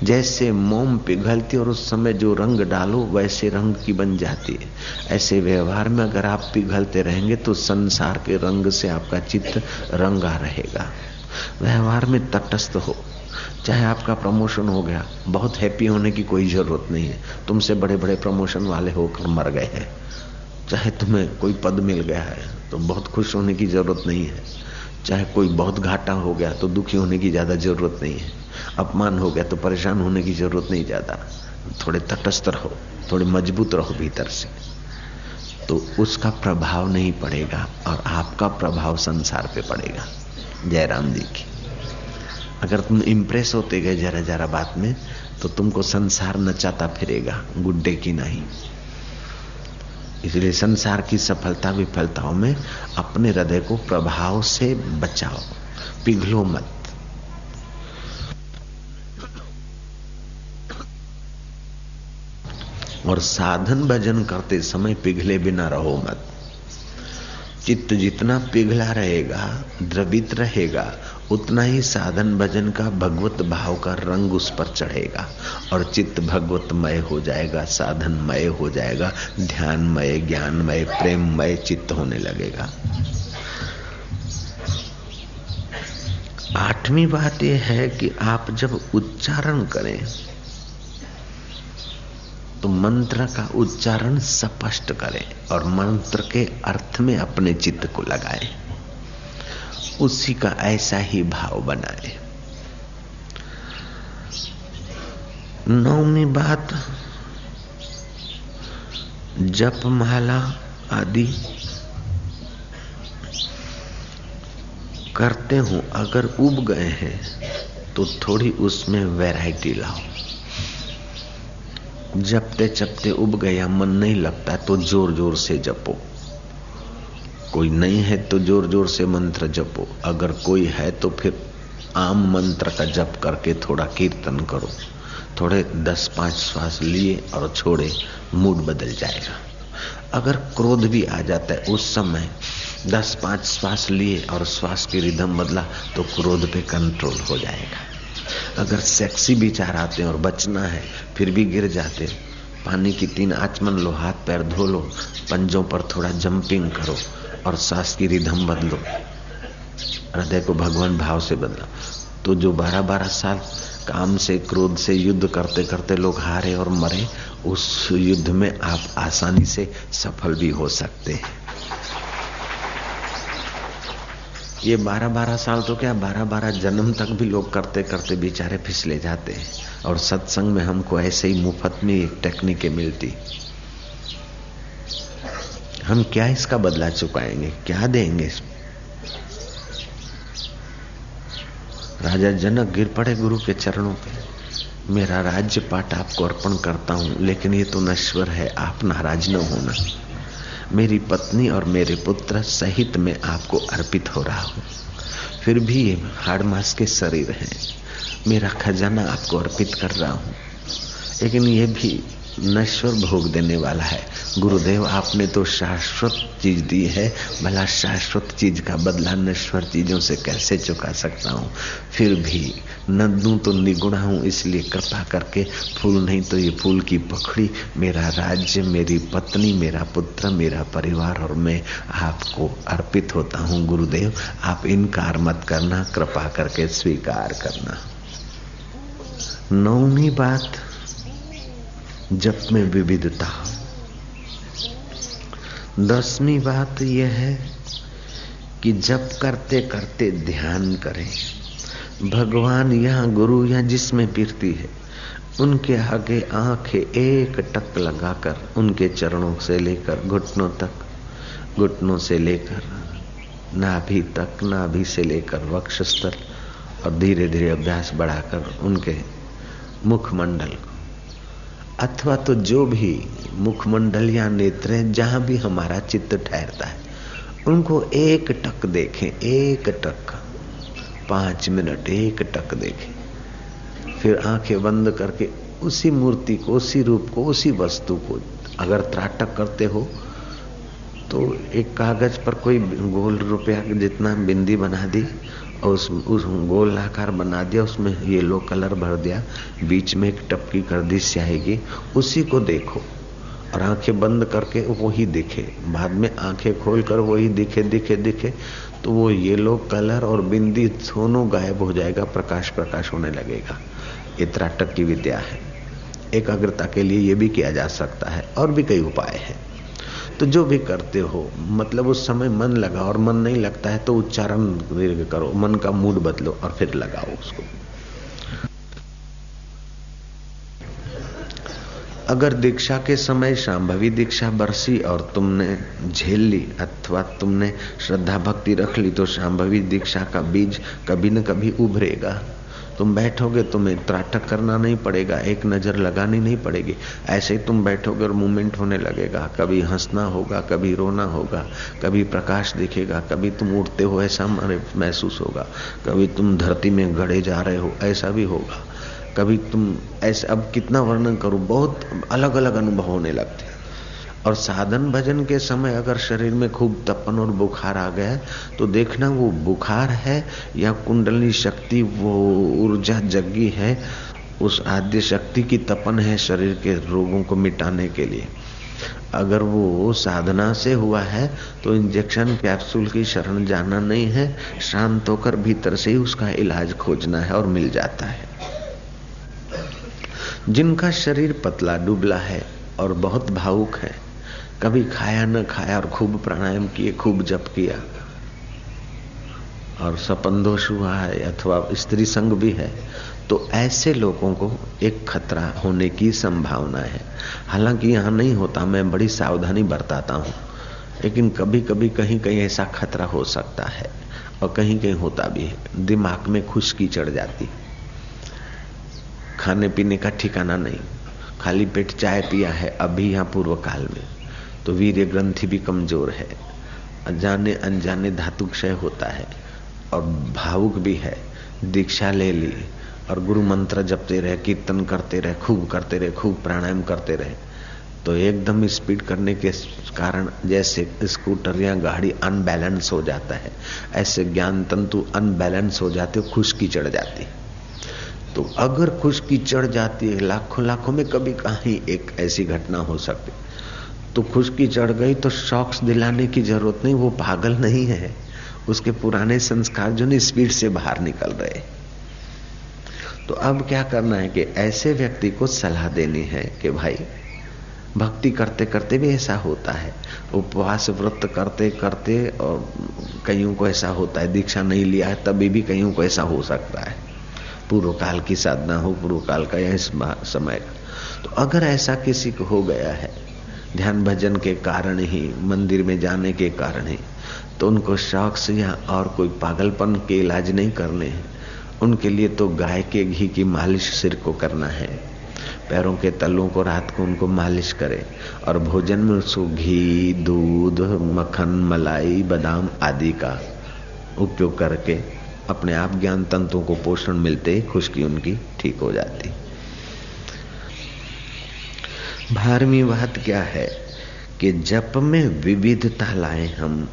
जैसे मोम पिघलती और उस समय जो रंग डालो, वैसे रंग की बन जाती है। ऐसे व्यवहार में अगर आप पिघलते रहेंगे तो संसार के रंग से आपका चित्त रंगा रहेगा। व्यवहार में तटस्थ हो। चाहे आपका प्रमोशन हो गया, बहुत हैप्पी होने की कोई ज़रूरत नहीं है। तुमसे बड़े बड़े प्रमोशन वाले होकर मर गए हैं। चाहे तुम्हें कोई पद मिल गया है तो बहुत खुश होने की ज़रूरत नहीं है। चाहे कोई बहुत घाटा हो गया तो दुखी होने की ज़्यादा ज़रूरत नहीं है। अपमान हो गया तो परेशान होने की ज़रूरत नहीं ज़्यादा। थोड़े तटस्थ रहो, थोड़े मज़बूत रहो भीतर से। तो उसका प्रभाव नहीं पड़ेगा और आपका प्रभाव संसार पे पड़ेगा। जयराम जी की। अगर तुम इंप्रेस होते गए जरा जरा बात में तो तुमको संसार नचाता फिरेगा, गुड्डे की नहीं। इसलिए संसार की सफलता विफलताओं में अपने हृदय को प्रभाव से बचाओ, पिघलो मत। और साधन भजन करते समय पिघले बिना रहो मत। चित्त जितना पिघला रहेगा, द्रवित रहेगा, उतना ही साधन भजन का भगवत भाव का रंग उस पर चढ़ेगा और चित्त भगवतमय हो जाएगा, साधनमय हो जाएगा, ध्यानमय, ज्ञानमय, प्रेममय चित्त होने लगेगा। आठवीं बात यह है कि आप जब उच्चारण करें तो मंत्र का उच्चारण स्पष्ट करें और मंत्र के अर्थ में अपने चित्त को लगाएँ। उसी का ऐसा ही भाव बनाए। नौवीं बात, जप माला आदि करते हो, अगर उब गए हैं तो थोड़ी उसमें वैरायटी लाओ। जपते जपते उब गया, मन नहीं लगता तो ज़ोर ज़ोर से जपो। कोई नहीं है तो ज़ोर ज़ोर से मंत्र जपो। अगर कोई है तो फिर आम मंत्र का जप करके थोड़ा कीर्तन करो। थोड़े दस पाँच श्वास लिए और छोड़े, मूड बदल जाएगा। अगर क्रोध भी आ जाता है उस समय दस पाँच श्वास लिए और श्वास की रिधम बदला तो क्रोध पे कंट्रोल हो जाएगा। अगर सेक्सी विचार आते हैं और बचना है, फिर भी गिर जाते पानी की तीन आचमन लो, हाथ पैर धो लो, पंजों पर थोड़ा जंपिंग करो और सांस की रिधम बदलो। हृदय को भगवान भाव से बदला। तो जो बारह बारह साल काम से, क्रोध से, युद्ध करते करते लोग हारे और मरे, उस युद्ध में आप आसानी से सफल भी हो सकते हैं। ये बारह बारह साल तो क्या बारह बारह जन्म तक भी लोग करते करते बेचारे फिसले जाते हैं। और सत्संग में हमको ऐसे ही मुफ़्त में एक टेक्निकें मिलती। हम क्या इसका बदला चुकाएँगे? क्या देंगे? राजा जनक गिर पड़े गुरु के चरणों पे। मेरा राज्य पाठ आपको अर्पण करता हूँ, लेकिन ये तो नश्वर है, आप नाराज़ न होना। मेरी पत्नी और मेरे पुत्र सहित मैं आपको अर्पित हो रहा हूँ। फिर भी ये हाड़ मास के शरीर हैं। मेरा खजाना आपको अर्पित कर रहा हूँ। लेकिन ये भी नश्वर भोग देने वाला है। गुरुदेव, आपने तो शाश्वत चीज़ दी है। भला शाश्वत चीज़ का बदला नश्वर चीज़ों से कैसे चुका सकता हूँ? फिर भी न दू तो निगुणा हूँ, इसलिए कृपा करके फूल नहीं तो ये फूल की पखड़ी, मेरा राज्य, मेरी पत्नी, मेरा पुत्र, मेरा परिवार और मैं आपको अर्पित होता हूँ। गुरुदेव, आप इनकार मत करना, कृपा करके स्वीकार करना। नौवीं बात जप में विविधता। दसवीं बात यह है कि जप करते करते ध्यान करें। भगवान यहाँ गुरु या जिसमें पीरती है, उनके आगे आँखें एक टक लगाकर उनके चरणों से लेकर घुटनों तक, घुटनों से लेकर नाभि तक, नाभि से लेकर वक्षस्थल और धीरे धीरे अभ्यास बढ़ाकर उनके मुखमंडल को अथवा तो जो भी मुखमंडल या नेत्र जहाँ भी हमारा चित्त ठहरता है, उनको एक टक देखें, एक टक। पाँच मिनट, एक टक देखें। फिर आँखें बंद करके उसी मूर्ति को, उसी रूप को, उसी वस्तु को अगर त्राटक करते हो तो एक कागज़ पर कोई गोल रुपया जितना बिंदी बना दी उस उस गोल आकार बना दिया, उसमें येलो कलर भर दिया, बीच में एक टपकी कर दी स्याही की। उसी को देखो। और आँखें बंद करके वही दिखे। बाद में आँखें खोल कर वही दिखे दिखे दिखे तो वो येलो कलर और बिंदी दोनों गायब हो जाएगा, प्रकाश प्रकाश होने लगेगा। ये त्राटक की विद्या है। एकाग्रता के लिए ये भी किया जा सकता है, और भी कई उपाय हैं। तो जो भी करते हो मतलब उस समय मन लगा और मन नहीं लगता है तो उच्चारण दीर्घ करो, मन का मूड बदलो और फिर लगाओ उसको। अगर दीक्षा के समय शांभवी दीक्षा बरसी और तुमने झेल ली अथवा तुमने श्रद्धा भक्ति रख ली तो शांभवी दीक्षा का बीज कभी न कभी उभरेगा। तुम बैठोगे, तुम्हें त्राटक करना नहीं पड़ेगा, एक नज़र लगानी नहीं पड़ेगी। ऐसे ही तुम बैठोगे और मूवमेंट होने लगेगा। कभी हंसना होगा, कभी रोना होगा, कभी प्रकाश दिखेगा, कभी तुम उड़ते हो, ऐसा महसूस होगा। कभी तुम धरती में गड़े जा रहे हो, ऐसा भी होगा। कभी तुम ऐसे, अब कितना वर्णन करूँ, बहुत अलग अलग अनुभव होने लगते और साधन भजन के समय अगर शरीर में खूब तपन और बुखार आ गया तो देखना वो बुखार है या कुंडली शक्ति वो ऊर्जा जगी है, उस आद्य शक्ति की तपन है शरीर के रोगों को मिटाने के लिए। अगर वो साधना से हुआ है तो इंजेक्शन कैप्सूल की शरण जाना नहीं है, शांत होकर भीतर से ही उसका इलाज खोजना है और मिल जाता है। जिनका शरीर पतला, डुबला है और बहुत भावुक है कभी खाया न खाया और खूब प्राणायाम किए, खूब जप किया। और सपंदोष हुआ है अथवा स्त्री संग भी है तो ऐसे लोगों को एक खतरा होने की संभावना है। हालाँकि यहाँ नहीं होता, मैं बड़ी सावधानी बरताता हूँ, लेकिन कभी कभी कहीं कहीं ऐसा खतरा हो सकता है और कहीं कहीं होता भी है। दिमाग में खुशकी चढ़ जाती। खाने पीने का ठिकाना नहीं। खाली पेट चाय पिया है अभी यहाँ पूर्व काल में। तो वीर्य ग्रंथि भी कमज़ोर है। अनजाने अनजाने धातु क्षय होता है और भावुक भी है। दीक्षा ले ली और गुरु मंत्र जपते रहे, कीर्तन करते रहे, खूब करते रहे, खूब प्राणायाम करते रहे। तो एकदम स्पीड करने के कारण जैसे स्कूटर या गाड़ी अनबैलेंस हो जाता है, ऐसे ज्ञान तंतु अनबैलेंस हो जाते खुशकी चढ़ जाती। तो अगर खुशकी चढ़ जाती है लाखों लाखों में कभी कहीं एक ऐसी घटना हो सकती। तो खुशकी चढ़ गई तो शॉक्स दिलाने की ज़रूरत नहीं, वो पागल नहीं है। उसके पुराने संस्कार जो नहीं, स्पीड से बाहर निकल रहे। तो अब क्या करना है कि ऐसे व्यक्ति को सलाह देनी है कि भाई, भक्ति करते करते भी ऐसा होता है। उपवास व्रत करते करते और कईयों को ऐसा होता है, दीक्षा नहीं लिया है, तभी भी कईयों को ऐसा हो सकता है। पूर्व काल की साधना हो पूर्व काल का या इस समय। का तो अगर ऐसा किसी को हो गया है ध्यान भजन के कारण ही, मंदिर में जाने के कारण ही तो उनको शौक से या और कोई पागलपन के इलाज नहीं करने हैं। उनके लिए तो गाय के घी की मालिश सिर को करना है। पैरों के तलों को रात को उनको मालिश करें और भोजन में उसको घी, दूध, मक्खन, मलाई, बादाम आदि का उपयोग करके अपने आप ज्ञान तंतुओं को पोषण मिलते ही खुशकी उनकी ठीक हो जाती। बारहवीं बात क्या है कि जप में विविधता लाए हम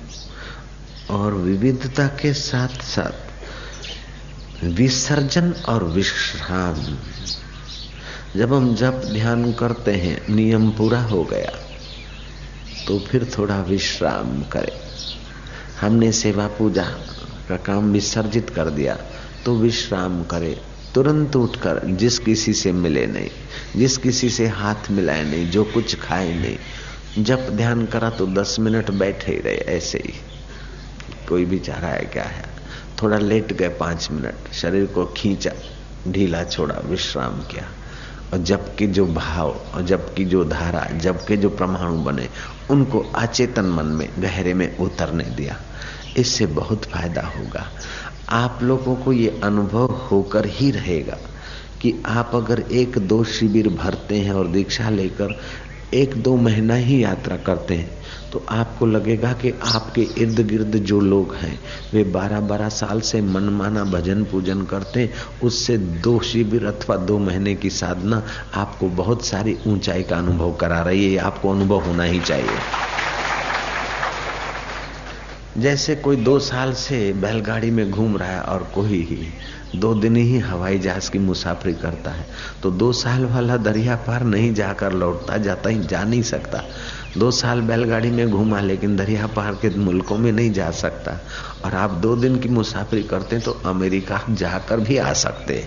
और विविधता के साथ साथ विसर्जन और विश्राम। जब हम जप ध्यान करते हैं, नियम पूरा हो गया तो फिर थोड़ा विश्राम करें। हमने सेवा पूजा का काम विसर्जित कर दिया तो विश्राम करे। तुरंत उठकर जिस किसी से मिले नहीं, जिस किसी से हाथ मिलाए नहीं, जो कुछ खाए नहीं, जब ध्यान करा तो दस मिनट बैठे ही रहे, ऐसे ही। कोई भी चाह रहा है क्या है? थोड़ा लेट गए पाँच मिनट, शरीर को खींचा, ढीला छोड़ा, विश्राम किया। और जबकि जो भाव, और जबकि जो धारा जब के जो परमाणु बने, उनको अचेतन मन में, गहरे में उतरने दिया। इससे बहुत फ़ायदा होगा। आप लोगों को ये अनुभव होकर ही रहेगा कि आप अगर एक दो शिविर भरते हैं और दीक्षा लेकर एक दो महीना ही यात्रा करते हैं तो आपको लगेगा कि आपके इर्द गिर्द जो लोग हैं, वे बारह बारह साल से मनमाना भजन पूजन करते हैं, उससे दो शिविर अथवा दो महीने की साधना आपको बहुत सारी ऊंचाई का अनुभव करा रही है आपको अनुभव होना ही चाहिए। जैसे कोई दो साल से बैलगाड़ी में घूम रहा है और कोई ही दो दिन ही हवाई जहाज़ की मुसाफरी करता है तो दो साल वाला दरिया पार नहीं जाकर लौटता, जाता ही जा नहीं सकता। दो साल बैलगाड़ी में घूमा, लेकिन दरिया पार के मुल्कों में नहीं जा सकता। और आप दो दिन की मुसाफरी करते तो अमेरिका जाकर भी आ सकते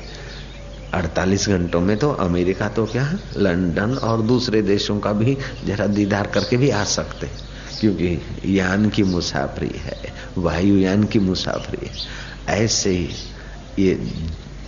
48 घंटों में तो अमेरिका तो क्या लंदन और दूसरे देशों का भी जरा दीदार करके भी आ सकते क्योंकि यान की मुसाफरी है वायुयान की मुसाफरी है। ऐसे ही ये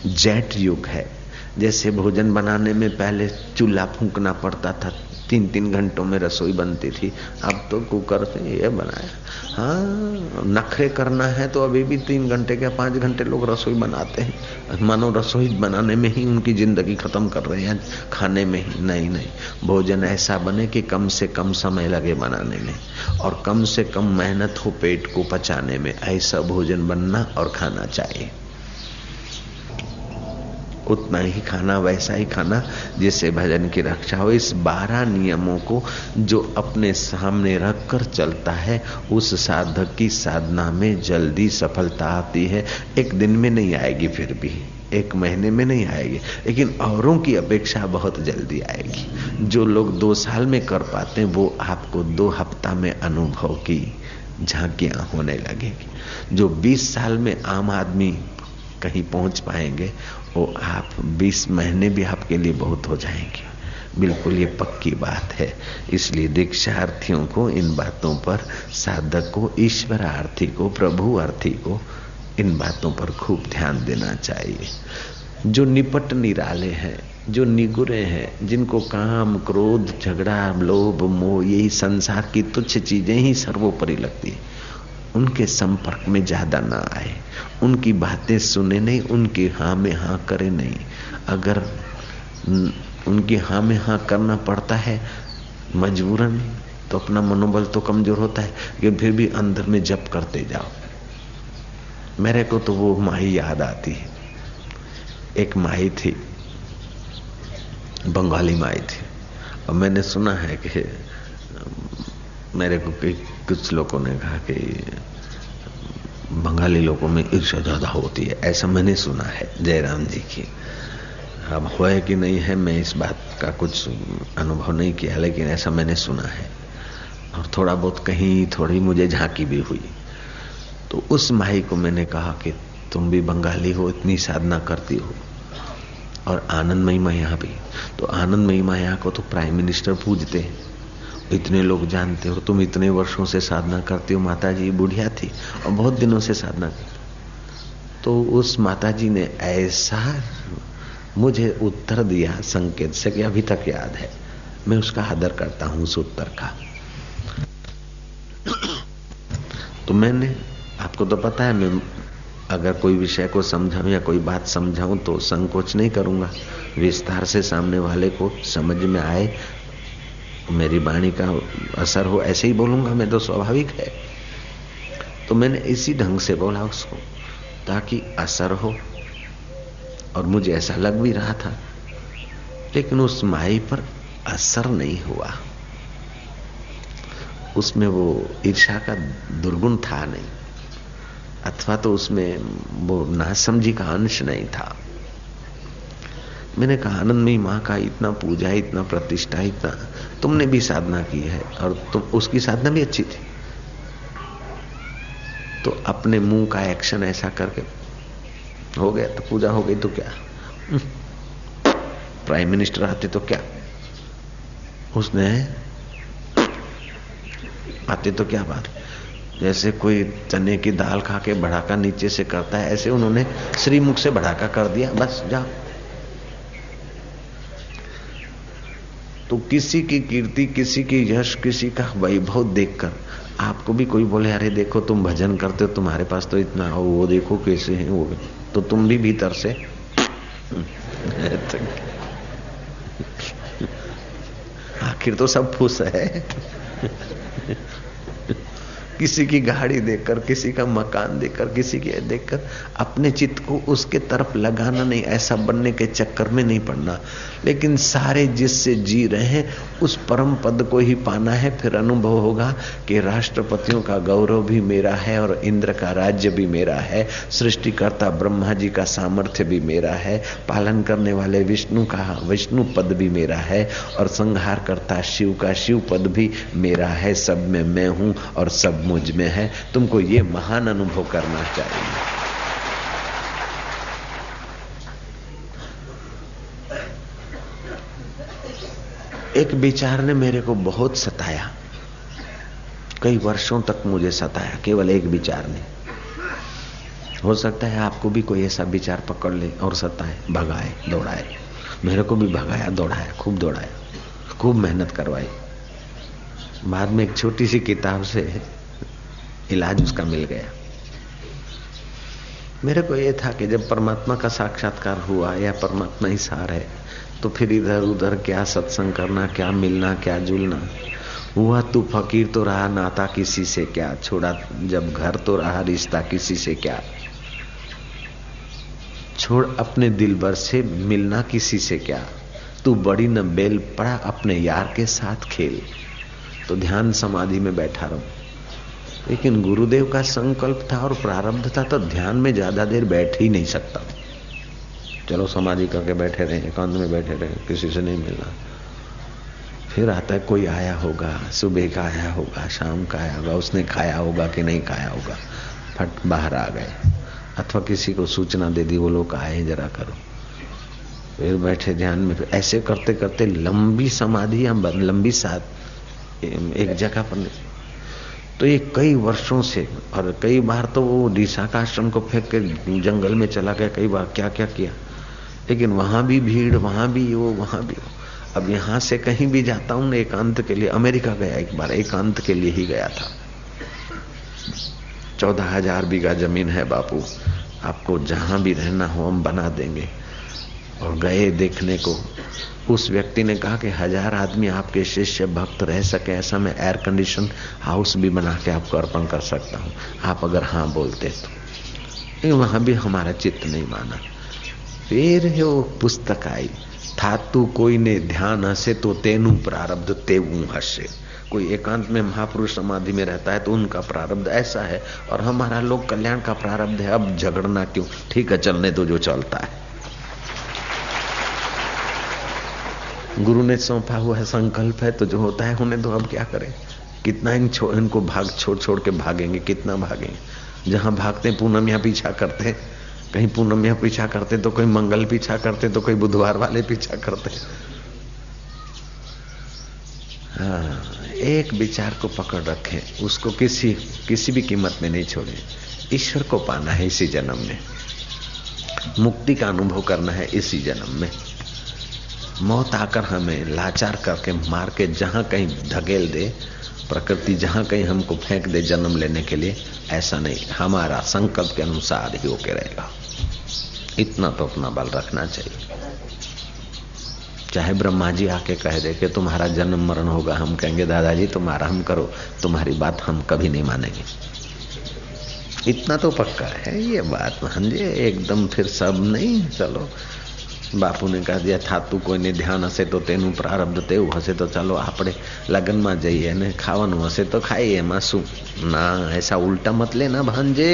जेट युग है। जैसे भोजन बनाने में पहले चूल्हा फूंकना पड़ता था तीन तीन घंटों में रसोई बनती थी। अब तो कुकर से ये बनाया। हाँ नखरे करना है तो अभी भी तीन घंटे क्या पाँच घंटे लोग रसोई बनाते हैं। मानो रसोई बनाने में ही उनकी ज़िंदगी खत्म कर रहे हैं। खाने में ही नहीं नहीं। भोजन ऐसा बने कि कम से कम समय लगे बनाने में। और कम से कम मेहनत हो पेट को पचाने में। ऐसा भोजन बनना और खाना चाहिए। उतना ही खाना, वैसा ही खाना, जिससे भजन की रक्षा हो। इस बारह नियमों को जो अपने सामने रख कर चलता है, उस साधक की साधना में जल्दी सफलता आती है। एक दिन में नहीं आएगी फिर भी, एक महीने में नहीं आएगी, लेकिन औरों की अपेक्षा बहुत जल्दी आएगी। जो लोग दो साल में कर पाते हैं, वो आपको दो हफ़्ता में अनुभव की झांकियाँ होने लगेगी। जो 20 साल में आम आदमी कहीं पहुँच पाएँगे वो आप 20 महीने भी आपके लिए बहुत हो जाएँगे। बिल्कुल ये पक्की बात है। इसलिए दीक्षार्थियों को इन बातों पर, साधक को ईश्वरार्थी को, प्रभु अर्थी को, इन बातों पर खूब ध्यान देना चाहिए। जो निपट निराले हैं, जो निगुरे हैं, जिनको काम, क्रोध, झगड़ा, लोभ, मोह, यही संसार की तुच्छ चीज़ें ही सर्वोपरि लगती है। उनके संपर्क में ज़्यादा ना आए। उनकी बातें सुने नहीं, उनकी हाँ में हाँ करे नहीं। अगर उनकी हाँ में हाँ करना पड़ता है, मजबूरन तो अपना मनोबल तो कमज़ोर होता है, लेकिन फिर भी अंदर में जप करते जाओ। मेरे को तो वो माही याद आती है। एक माही थी, बंगाली माई थी। और मैंने सुना है कि मेरे को कुछ लोगों ने कहा कि बंगाली लोगों में ईर्ष्या ज़्यादा होती है, ऐसा मैंने सुना है, जयराम जी की। अब हो कि नहीं है, मैं इस बात का कुछ अनुभव नहीं किया, लेकिन ऐसा मैंने सुना है। और थोड़ा बहुत कहीं थोड़ी मुझे झांकी भी हुई। तो उस माही को मैंने कहा कि तुम भी बंगाली हो, इतनी साधना करती हो, और आनंद महिमा यहाँ भी। तो आनंद महिमा यहाँ को तो प्राइम मिनिस्टर पूजते हैं। इतने लोग जानते हो, तुम इतने वर्षों से साधना करती हो माता जी बुढ़िया थी और बहुत दिनों से साधना करती तो उस माता जी ने ऐसा मुझे उत्तर दिया, संकेत से कि अभी तक याद है। मैं उसका आदर करता हूँ उस उत्तर का। तो मैंने, आपको तो पता है, मैं अगर कोई विषय को समझाऊं या कोई बात समझाऊं तो संकोच नहीं करूँगा। विस्तार से सामने वाले को समझ में आए मेरी वाणी का असर हो, ऐसे ही बोलूँगा मैं तो स्वाभाविक है। तो मैंने इसी ढंग से बोला उसको, ताकि असर हो, और मुझे ऐसा लग भी रहा था, लेकिन उस माई पर असर नहीं हुआ। उसमें वो ईर्षा का दुर्गुण था नहीं, अथवा तो उसमें वो नासमझी का अंश नहीं था। मैंने कहा आनंदमयी माँ का इतना पूजा, इतना प्रतिष्ठा, इतना तुमने भी साधना की है और तुम, उसकी साधना भी अच्छी थी। तो अपने मुँह का एक्शन ऐसा करके, हो गया तो पूजा हो गई तो क्या? प्राइम मिनिस्टर आते तो क्या? उसने आते तो क्या बात? जैसे कोई चने की दाल खा के बढ़ाका नीचे से करता है, ऐसे उन्होंने श्रीमुख से बढ़ाका कर दिया, बस जाओ। तो किसी की कीर्ति, किसी की यश, किसी का वैभव देखकर आपको भी कोई बोले, अरे देखो, तुम भजन करते हो, तुम्हारे पास तो इतना हो, वो देखो कैसे है वो तो तुम भी भीतर से। आखिर तो सब फूस है। किसी की गाड़ी देखकर, किसी का मकान देखकर, किसी के देखकर, अपने चित्त को उसके तरफ़ लगाना नहीं, ऐसा बनने के चक्कर में नहीं पड़ना। लेकिन सारे जिससे जी रहे हैं, उस परम पद को ही पाना है, फिर अनुभव होगा कि राष्ट्रपतियों का गौरव भी मेरा है और इंद्र का राज्य भी मेरा है, सृष्टिकर्ता ब्रह्मा जी का सामर्थ्य भी मेरा है, पालन करने वाले विष्णु का, विष्णु पद भी मेरा है और संहार करता शिव का शिव पद भी मेरा है, सब में मैं हूँ और सब मुझमें है, तुमको ये महान अनुभव करना चाहिए। एक विचार ने मेरे को बहुत सताया। कई वर्षों तक मुझे सताया, केवल एक विचार ने। हो सकता है आपको भी कोई ऐसा विचार पकड़ ले और सताए, भगाए, दौड़ाए। मेरे को भी भगाया, दौड़ाया, खूब दौड़ाया, खूब मेहनत करवाई। बाद में एक छोटी सी किताब से इलाज उसका मिल गया। मेरे को यह था कि जब परमात्मा का साक्षात्कार हुआ या परमात्मा ही सार है तो फिर इधर उधर क्या सत्संग करना, क्या मिलना, क्या जुलना। हुआ तू फकीर तो रहा, नाता किसी से क्या? छोड़ा जब घर तो रहा, रिश्ता किसी से क्या? छोड़ अपने दिल भर से मिलना किसी से क्या? तू बड़ी न बेल पड़ा अपने यार के साथ खेल। तो ध्यान समाधि में बैठा रहो। लेकिन गुरुदेव का संकल्प था और प्रारब्ध था तो ध्यान में ज़्यादा देर बैठ ही नहीं सकता। चलो समाधि करके बैठे रहे, एकांत में बैठे रहे, किसी से नहीं मिलना। फिर आता है, कोई आया होगा, सुबह का आया होगा, शाम का आया होगा, उसने खाया होगा कि नहीं खाया होगा? फट, बाहर आ गए। अथवा किसी को सूचना दे दी, वो लोग आए, जरा करो। फिर बैठे ध्यान में ऐसे करते करते लंबी समाधि या लंबी साथ, एक जगह पर तो ये कई वर्षों से, और कई बार तो वो डीसा का आश्रम को फेंक के जंगल में चला गया, कई बार क्या क्या किया। लेकिन वहाँ भी भीड़, वहाँ भी वो, वहाँ भी वो। अब यहाँ से कहीं भी जाता हूँ, एकांत के लिए, अमेरिका गया एक बार, एकांत के लिए ही गया था। चौदह हज़ार बीघा ज़मीन है बापू। आपको जहाँ भी रहना हो, हम बना देंगे। और गए देखने को उस व्यक्ति ने कहा कि हज़ार आदमी आपके शिष्य भक्त रह सके, ऐसा मैं एयर कंडीशन हाउस भी बना के आपको अर्पण कर सकता हूँ। आप अगर हाँ बोलते तो। वहाँ भी हमारा चित्त नहीं माना। फिर वो पुस्तक आई था तू कोई ने ध्यान हसे तो तेनु प्रारब्ध तेवू हसे। कोई एकांत में महापुरुष समाधि में रहता है तो उनका प्रारब्ध ऐसा है, और हमारा लोग कल्याण का प्रारब्ध है, अब झगड़ना क्यों? ठीक है, चलने तो जो चलता है। गुरु ने सौंपा हुआ है संकल्प है तो जो होता है उन्हें तो अब क्या करें? कितना इन छो, इनको भाग छोड़ छोड़ के भागेंगे कितना भागेंगे जहाँ भागते पूनम पूनमिया पीछा करते कहीं पूनम पूनमिया पीछा करते तो कोई मंगल पीछा करते तो कोई बुधवार वाले पीछा करते हाँ एक विचार को पकड़ रखे उसको किसी किसी भी कीमत में नहीं छोड़े। ईश्वर को पाना है इसी जन्म में। मुक्ति का अनुभव करना है इसी जन्म में। मौत आकर हमें लाचार करके मार के जहाँ कहीं धकेल दे, प्रकृति जहाँ कहीं हमको फेंक दे जन्म लेने के लिए, ऐसा नहीं। हमारा संकल्प के अनुसार ही होके रहेगा। इतना तो अपना बल रखना चाहिए। चाहे ब्रह्मा जी आके कह दे कि तुम्हारा जन्म मरण होगा, हम कहेंगे, दादाजी तुम आराम करो, तुम्हारी बात हम कभी नहीं मानेंगे। इतना तो पक्का है ये बात जी, एकदम फिर सब नहीं, चलो। બાપુને કહી દિયા था તું કોઈને ધ્યાન હશે તો તેનું પ્રારબ્ધ તેવું હશે તો ચાલો આપણે લગ્નમાં જઈએ અને ખાવાનું હશે તો ખાઈએ એમાં શું ના ऐसा उल्टा मत लेना भांजे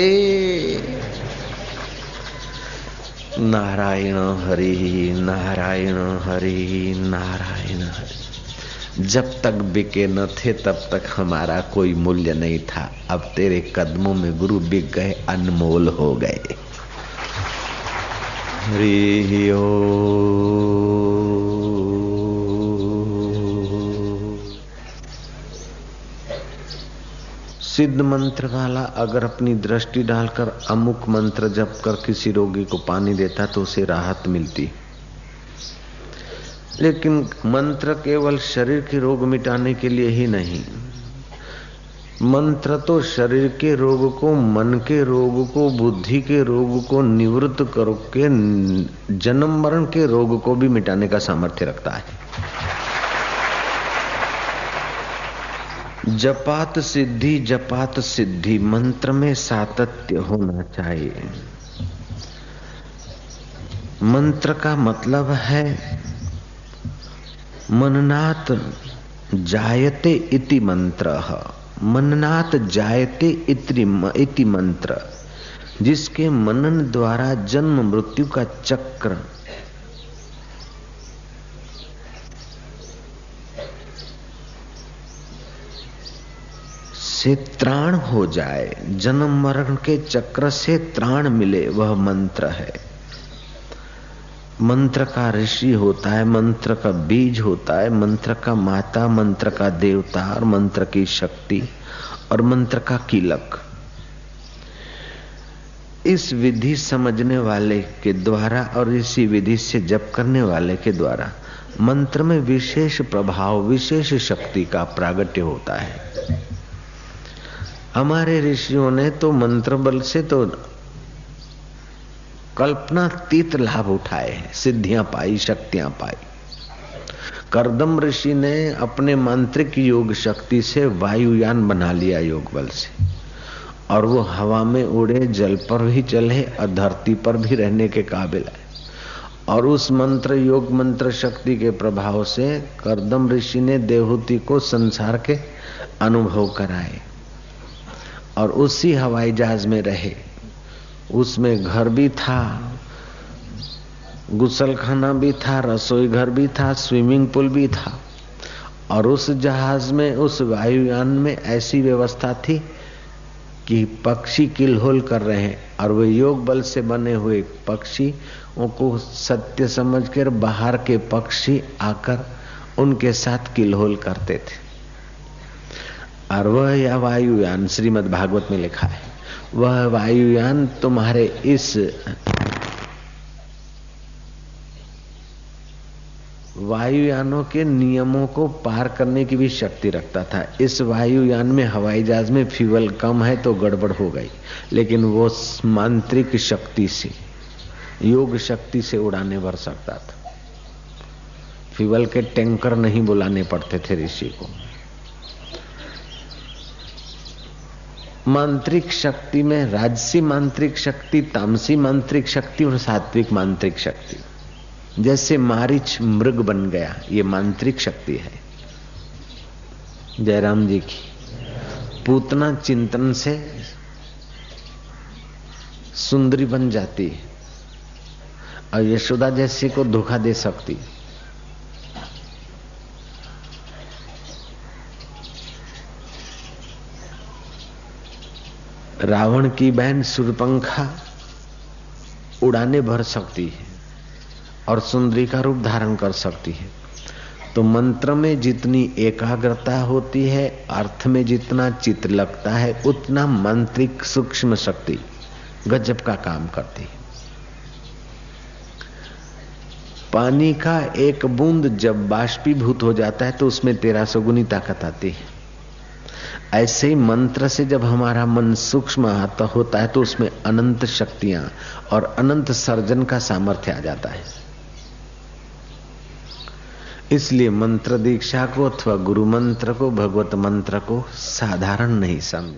नारायण हरि नारायण हरि नारायण हरि जब तक बिके न थे तब तक हमारा कोई मूल्य नहीं था अब तेरे कदमों में गुरु बिक गए अनमोल हो गए हरि सिद्ध मंत्र वाला अगर अपनी दृष्टि डालकर अमुक मंत्र जप कर किसी रोगी को पानी देता तो उसे राहत मिलती। लेकिन मंत्र केवल शरीर के रोग मिटाने के लिए ही नहीं मंत्र तो शरीर के रोग को, मन के रोग को, बुद्धि के रोग को निवृत्त करके, जन्म मरण के रोग को भी मिटाने का सामर्थ्य रखता है। जपात सिद्धि जपात सिद्धि, मंत्र में सातत्य होना चाहिए। मंत्र का मतलब है, मननात जायते इति मंत्र। मननात जायते इति मंत्र, जिसके मनन द्वारा जन्म मृत्यु का चक्र। से त्राण हो जाए, जन्म मरण के चक्र से त्राण मिले, वह मंत्र है। मंत्र का ऋषि होता है, मंत्र का बीज होता है, मंत्र का माता, मंत्र का देवता और मंत्र की शक्ति और मंत्र का कीलक इस विधि समझने वाले के द्वारा और इसी विधि से जप करने वाले के द्वारा मंत्र में विशेष प्रभाव, विशेष शक्ति का प्रागट्य होता है। हमारे ऋषियों ने तो मंत्र बल से तो कल्पना तीत लाभ उठाए हैं, सिद्धियाँ पाई, शक्तियाँ पाई। करदम ऋषि ने अपने मांत्रिक योग शक्ति से वायुयान बना लिया योग बल से। और वो हवा में उड़े, जल पर भी चले, और धरती पर भी रहने के काबिल है और उस मंत्र, योग मंत्र शक्ति के प्रभाव से करदम ऋषि ने देवहूति को संसार के अनुभव कराए। और उसी हवाई जहाज़ में रहे। उसमें घर भी था, गुसलखाना भी था, रसोई घर भी था, स्विमिंग पूल भी था। और उस जहाज़ में, उस वायुयान में ऐसी व्यवस्था थी कि पक्षी किलहोल कर रहे हैं। और वे योग बल से बने हुए पक्षी को सत्य समझकर बाहर के पक्षी आकर उनके साथ किलहोल करते थे। और वह या वायुयान श्रीमद भागवत में लिखा है। वह वायुयान तुम्हारे इस वायुयानों के नियमों को पार करने की भी शक्ति रखता था। इस वायुयान में हवाई जहाज़ में फ्यूल कम है तो गड़बड़ हो गई, लेकिन वो मांत्रिक शक्ति से, योग शक्ति से उड़ाने भर सकता था। फ्यूल के टैंकर नहीं बुलाने पड़ते थे ऋषि को। मांत्रिक शक्ति में राजसी मांत्रिक शक्ति, तामसी मांत्रिक शक्ति और सात्विक मांत्रिक शक्ति। जैसे मारिच मृग बन गया, ये मांत्रिक शक्ति है। जयराम जी की। पूतना चिंतन से सुंदरी बन जाती है। और यशोदा जैसी को धोखा दे सकती है। रावण की बहन सुरपंखा उड़ाने भर सकती है और सुंदरी का रूप धारण कर सकती है। तो मंत्र में जितनी एकाग्रता होती है, अर्थ में जितना चित लगता है, उतना मंत्रिक सूक्ष्म शक्ति गजब का काम करती है। पानी का एक बूंद जब बाष्पीभूत हो जाता है तो उसमें तेरह सौ गुनी ताकत आती है। ऐसे ही मंत्र से जब हमारा मन सूक्ष्म आता होता है तो उसमें अनंत शक्तियाँ और अनंत सर्जन का सामर्थ्य आ जाता है। इसलिए मंत्र दीक्षा को अथवा गुरु मंत्र को, भगवत मंत्र को साधारण नहीं समझे